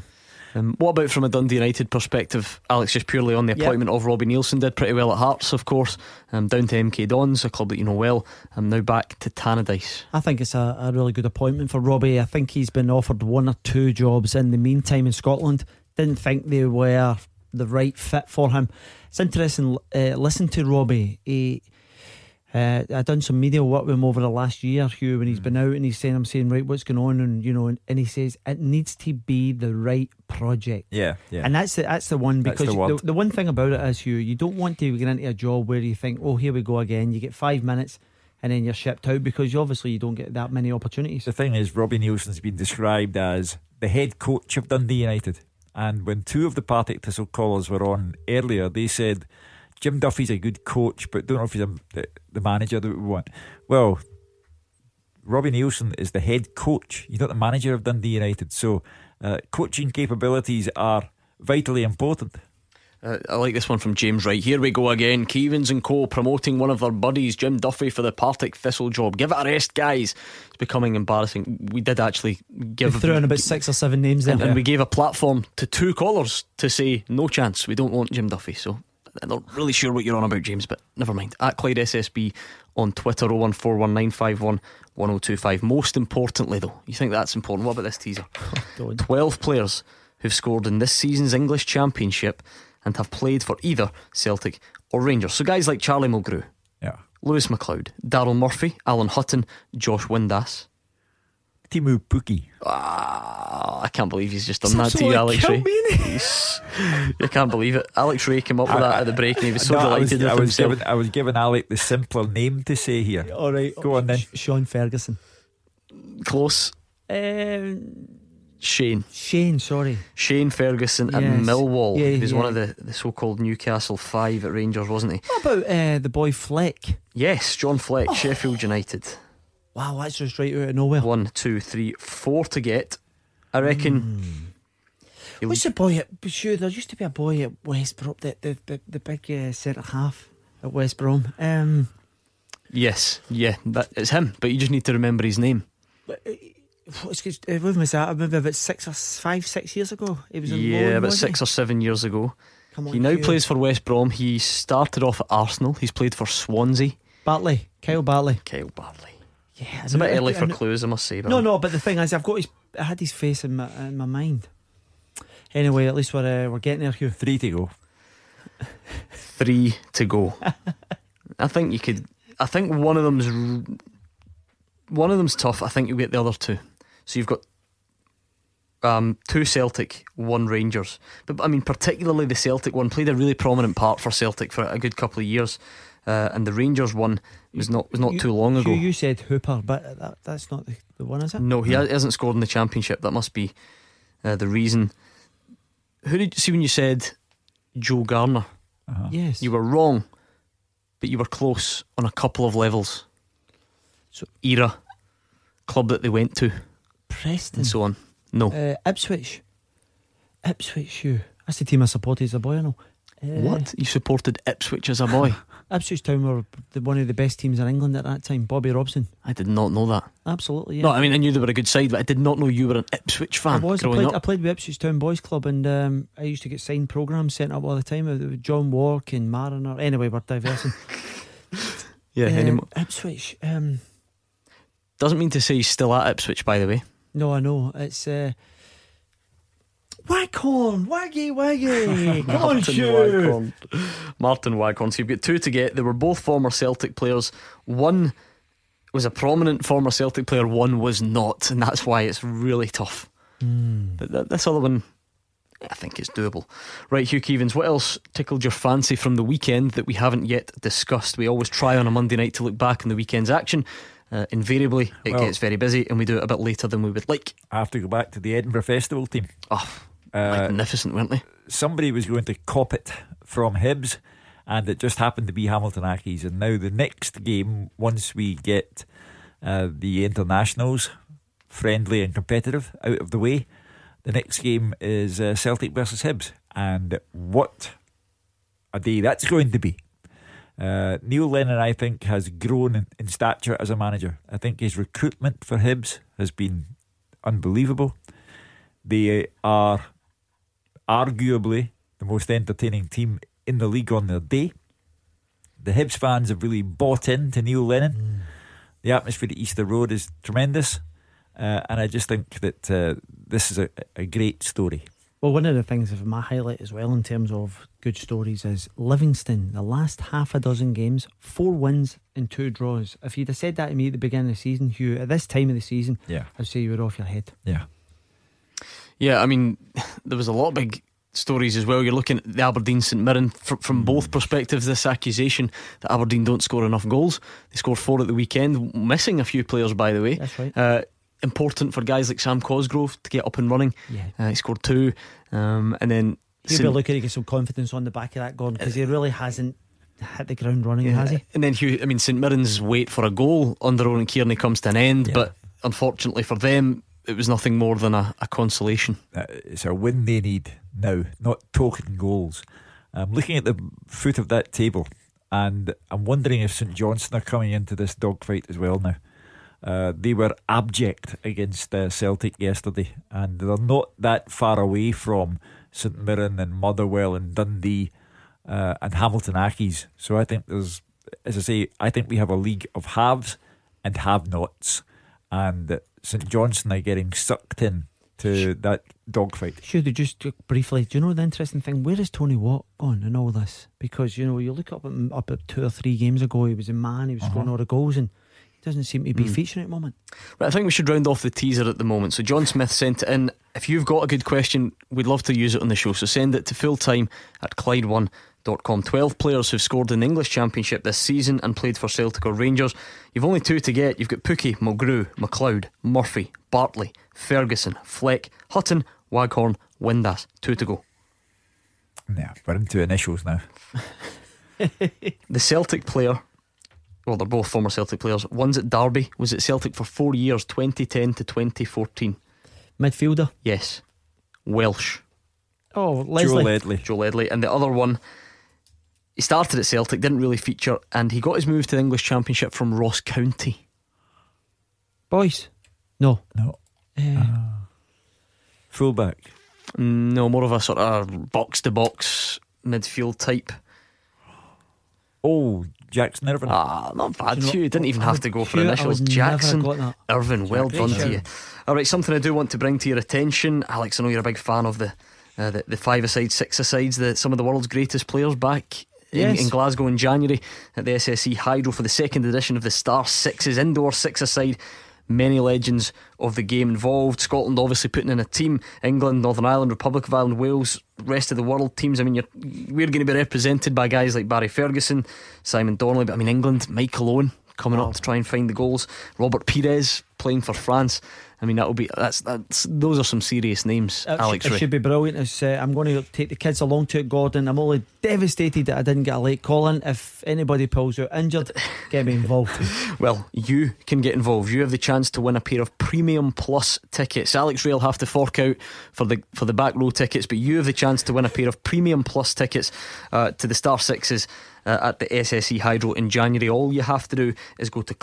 Um, what about from a Dundee United perspective, Alex? Just purely on the appointment of Robbie Neilson, did pretty well at Hearts, of course. Um, down to MK Dons, a club that you know well. Um, now back to Tannadice. I think it's a, a really good appointment for Robbie. I think he's been offered one or two jobs in the meantime in Scotland. Didn't think they were the right fit for him. It's interesting. Uh, listen to Robbie. He Uh, I done some media work with him over the last year, Hugh, when he's Hmm. been out and he's saying, "I'm saying, right, what's going on?" And you know, and, and he says it needs to be the right project. Yeah, yeah. And that's the that's the one because the word. the, one thing about it is, Hugh, you don't want to get into a job where you think, "Oh, here we go again." You get five minutes and then you're shipped out because you obviously you don't get that many opportunities. The thing is, Robbie Neilson's been described as the head coach of Dundee United. And when two of the Partick Thistle callers were on earlier, they said Jim Duffy's a good coach, but don't know if he's a, the, the manager that we want. Well, Robbie Neilson is the head coach. He's not the manager of Dundee United. So uh, coaching capabilities are vitally important. Uh, I like this one from James Wright. Here we go again. Keevins and Co. promoting one of their buddies, Jim Duffy, for the Partick Thistle job. Give it a rest, guys. It's becoming embarrassing. We did actually give We threw in about six or seven names there. and, and we gave a platform to two callers to say no chance. We don't want Jim Duffy. So I'm not really sure what you're on about, James, but never mind. At Clyde SSB on Twitter 01419511025. Most importantly, though, you think that's important? What about this teaser? Don't. 12 players who've scored in this season's English Championship and have played for either Celtic or Rangers. So guys like Charlie Mulgrew, Yeah. Lewis McLeod, Daryl Murphy, Alan Hutton, Josh Windass. Teemu Pukki. Ah, I can't believe he's just done It's that to you, Alex Rae. killed me, He's- you can't believe it. Alex Rae came up with that at the break and he was so No, I was, delighted I was himself. giving, I was giving Alec the simpler name to say here. All right, Go on then. Sean Ferguson. Close. Um, Shane. Shane, sorry. Shane Ferguson Yes. and Millwall. Yeah, he was yeah. one of the, the so called Newcastle Five at Rangers, wasn't he? What about uh, the boy Fleck? Yes, John Fleck, Sheffield United. Wow, that's just right out of nowhere. One, two, three, four to get. I reckon. He'll- What's the boy at sure there used to be a boy at West Brom the the, the, the big uh, centre half at West Brom. Um Yes, yeah, that it's him. But you just need to remember his name. what's his, uh, when was that? Maybe about six or five, six years ago. He was Yeah, loan, about six or seven years ago. Come on, he now plays for West Brom. He started off at Arsenal. He's played for Swansea. he? Bartley, Kyle Bartley. Kyle Bartley. Yeah, It's a bit early for clues, I must say. But No, no, but the thing is, I've got his. I had his face in my in my mind. Anyway, at least we're uh, we're getting there, Hugh. Three to go. Three to go. I think you could. I think one of them's one of them's tough. I think you'll get the other two. So you've got um, two Celtic, one Rangers. But I mean, particularly the Celtic one played a really prominent part for Celtic for a good couple of years, uh, and the Rangers one was not was not You- too long ago. You said Hooper, but that, that's not the, the one, is it? No, he ha- hasn't scored in the championship. That must be uh, the reason. Who did you see when you said Joe Garner? Yes. You were wrong, but you were close on a couple of levels. So era, club that they went to, Preston. and so on. No, Uh, Ipswich. Ipswich, Hugh. That's the team I supported as a boy, I know. Uh, what you supported Ipswich as a boy? Ipswich Town were the, one of the best teams in England at that time. Bobby Robson. I did not know that. Absolutely, yeah. No, I mean I knew they were a good side, but I did not know you were an Ipswich fan. I was. I played, I played with Ipswich Town Boys Club, and um, I used to get signed programs sent up all the time with John Wark and Mariner. Anyway, we're diversing. yeah, Um, anymore. Ipswich. Um, Doesn't mean to say he's still at Ipswich, by the way. no, I know. It's. Uh, Waghorn, waggy, waggy. Come on, Martin Hugh. Martin Waghorn. So you've got two to get. They were both former Celtic players. One was a prominent former Celtic player, one was not, and that's why it's really tough. But th- this other one, I think it's doable. Right, Hugh Keevins, what else tickled your fancy from the weekend that we haven't yet discussed? We always try on a Monday night to look back on the weekend's action. Uh, invariably, it Well- gets very busy, and we do it a bit later than we would like. I have to go back to the Edinburgh Festival team. Oh, magnificent, weren't they? somebody was going to cop it from Hibs, and it just happened to be Hamilton Accies. And now the next game, once we get uh, the internationals friendly and competitive out of the way, the next game is uh, Celtic versus Hibs. And what a day that's going to be! Uh, Neil Lennon, I think, has grown in, in stature as a manager. I think his recruitment for Hibs has been unbelievable. They are arguably the most entertaining team in the league on their day. The Hibs fans have really bought into Neil Lennon. The atmosphere at Easter Road is tremendous. Uh, and I just think that uh, this is a, a great story. Well, one of the things of my highlight as well in terms of good stories is Livingston. The last half a dozen games, four wins and two draws. If you'd have said that to me at the beginning of the season, Hugh, at this time of the season, Yeah. I'd say you were off your head. Yeah. Yeah, I mean, there was a lot of big stories as well. You're looking at the Aberdeen St Mirren fr- from Hmm. both perspectives. This accusation that Aberdeen don't score enough goals. They scored four at the weekend, missing a few players, by the way. That's right. Uh, important for guys like Sam Cosgrove to get up and running. Yeah. Uh, he scored two, um, and then He'll be looking to get some confidence on the back of that, Gordon, because he really hasn't hit the ground running, has he? And then Hugh, I mean, St Mirren's wait for a goal under Oran Kearney comes to an end, but unfortunately for them, it was nothing more than a, a consolation. Uh, it's a win they need now, not token goals. I'm looking at the foot of that table, and I'm wondering if St Johnstone are coming into this dogfight as well now. Uh, they were abject against uh, Celtic yesterday, and they're not that far away from St Mirren and Motherwell and Dundee uh, and Hamilton Accies. So I think there's, as I say, I think we have a league of haves and have-nots, and St Johnstone are getting sucked in to that dogfight. Should have just briefly. Do you know the interesting thing? Where is Tony Watt gone in all this? Because you know you look up at up at two or three games ago, he was a man, he was scoring Uh-huh. all the goals, and he doesn't seem to be Mm. featuring at the moment. Right, I think we should round off the teaser at the moment. So John Smith sent it in. If you've got a good question, we'd love to use it on the show. So send it to fulltime at Clyde1.com. 12 players who've scored in the English Championship this season and played for Celtic or Rangers. You've only two to get. You've got Pukki, Mulgrew, McLeod, Murphy, Bartley, Ferguson, Fleck, Hutton, Waghorn, Windass. Two to go. Yeah, we're into initials now. The Celtic player, well, they're both former Celtic players. One's at Derby, was at Celtic for four years, 2010 to 2014. Midfielder? Yes. Welsh. Oh, Leslie. Joe Ledley. Joe Ledley. And the other one, he started at Celtic, didn't really feature, and he got his move to the English Championship from Ross County. Boyce? No. No. Uh, Fullback. No, more of a sort of box to box midfield type. Oh, Jackson Irvine. Ah, not bad. Do you know- You didn't even have to go for Hugh, I initials. would Jackson got. Irvine. Well Great done to you. All right, something I do want to bring to your attention, Alex. I know you're a big fan of the uh, the, the five-a-side, six-a-sides, the some of the world's greatest players back. In, Yes. in Glasgow in January at the SSE Hydro for the second edition of the Star Sixes indoor six-a-side. Many legends of the game involved. Scotland obviously putting in a team. England, Northern Ireland, Republic of Ireland, Wales, rest of the world teams. I mean, you're, we're going to be represented by guys like Barry Ferguson, Simon Donnelly, but I mean, England, Michael Owen coming up oh. to try and find the goals. Robert Pires playing for France. I mean, that'll be that's that's those are some serious names. It, Alex sh- it should be brilliant. Uh, I'm going to take the kids along to it, Gordon. I'm only devastated that I didn't get a late call in. If anybody pulls out injured, get me involved. Well, you can get involved. You have the chance to win a pair of Premium Plus tickets. Alex Rae will have to fork out for the for the back row tickets, but you have the chance to win a pair of Premium Plus tickets uh, to the Star Sixes uh, at the SSE Hydro in January. All you have to do is go to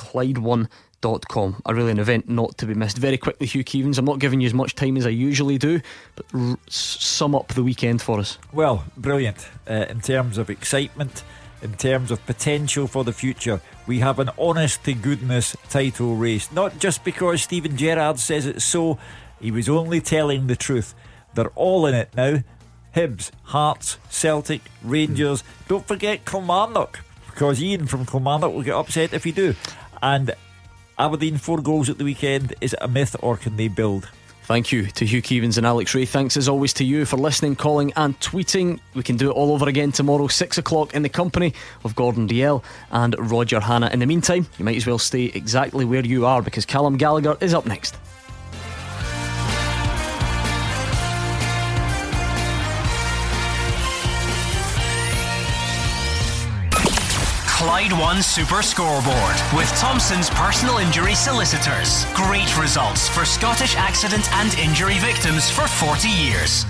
Clyde1.com. A really an event not to be missed. Very quickly, Hugh Keevins. I'm not giving you as much time as I usually do, but r- sum up the weekend for us. Well, brilliant. Uh, in terms of excitement, in terms of potential for the future, we have an honest to goodness title race. Not just because Steven Gerrard says it's so, he was only telling the truth. They're all in it now. Hibs, Hearts, Celtic, Rangers. Don't forget Kilmarnock, because Ian from Kilmarnock will get upset if you do. And Aberdeen, four goals at the weekend. Is it a myth or can they build? Thank you to Hugh Keevins and Alex Rae. Thanks as always to you for listening, calling, and tweeting. We can do it all over again tomorrow, 6 o'clock, in the company of Gordon Dalziel and Roger Hannah. In the meantime, you might as well stay exactly where you are because Callum Gallagher is up next. Clyde One Super Scoreboard with Thompson's personal injury solicitors. Great results for Scottish accident and injury victims for 40 years.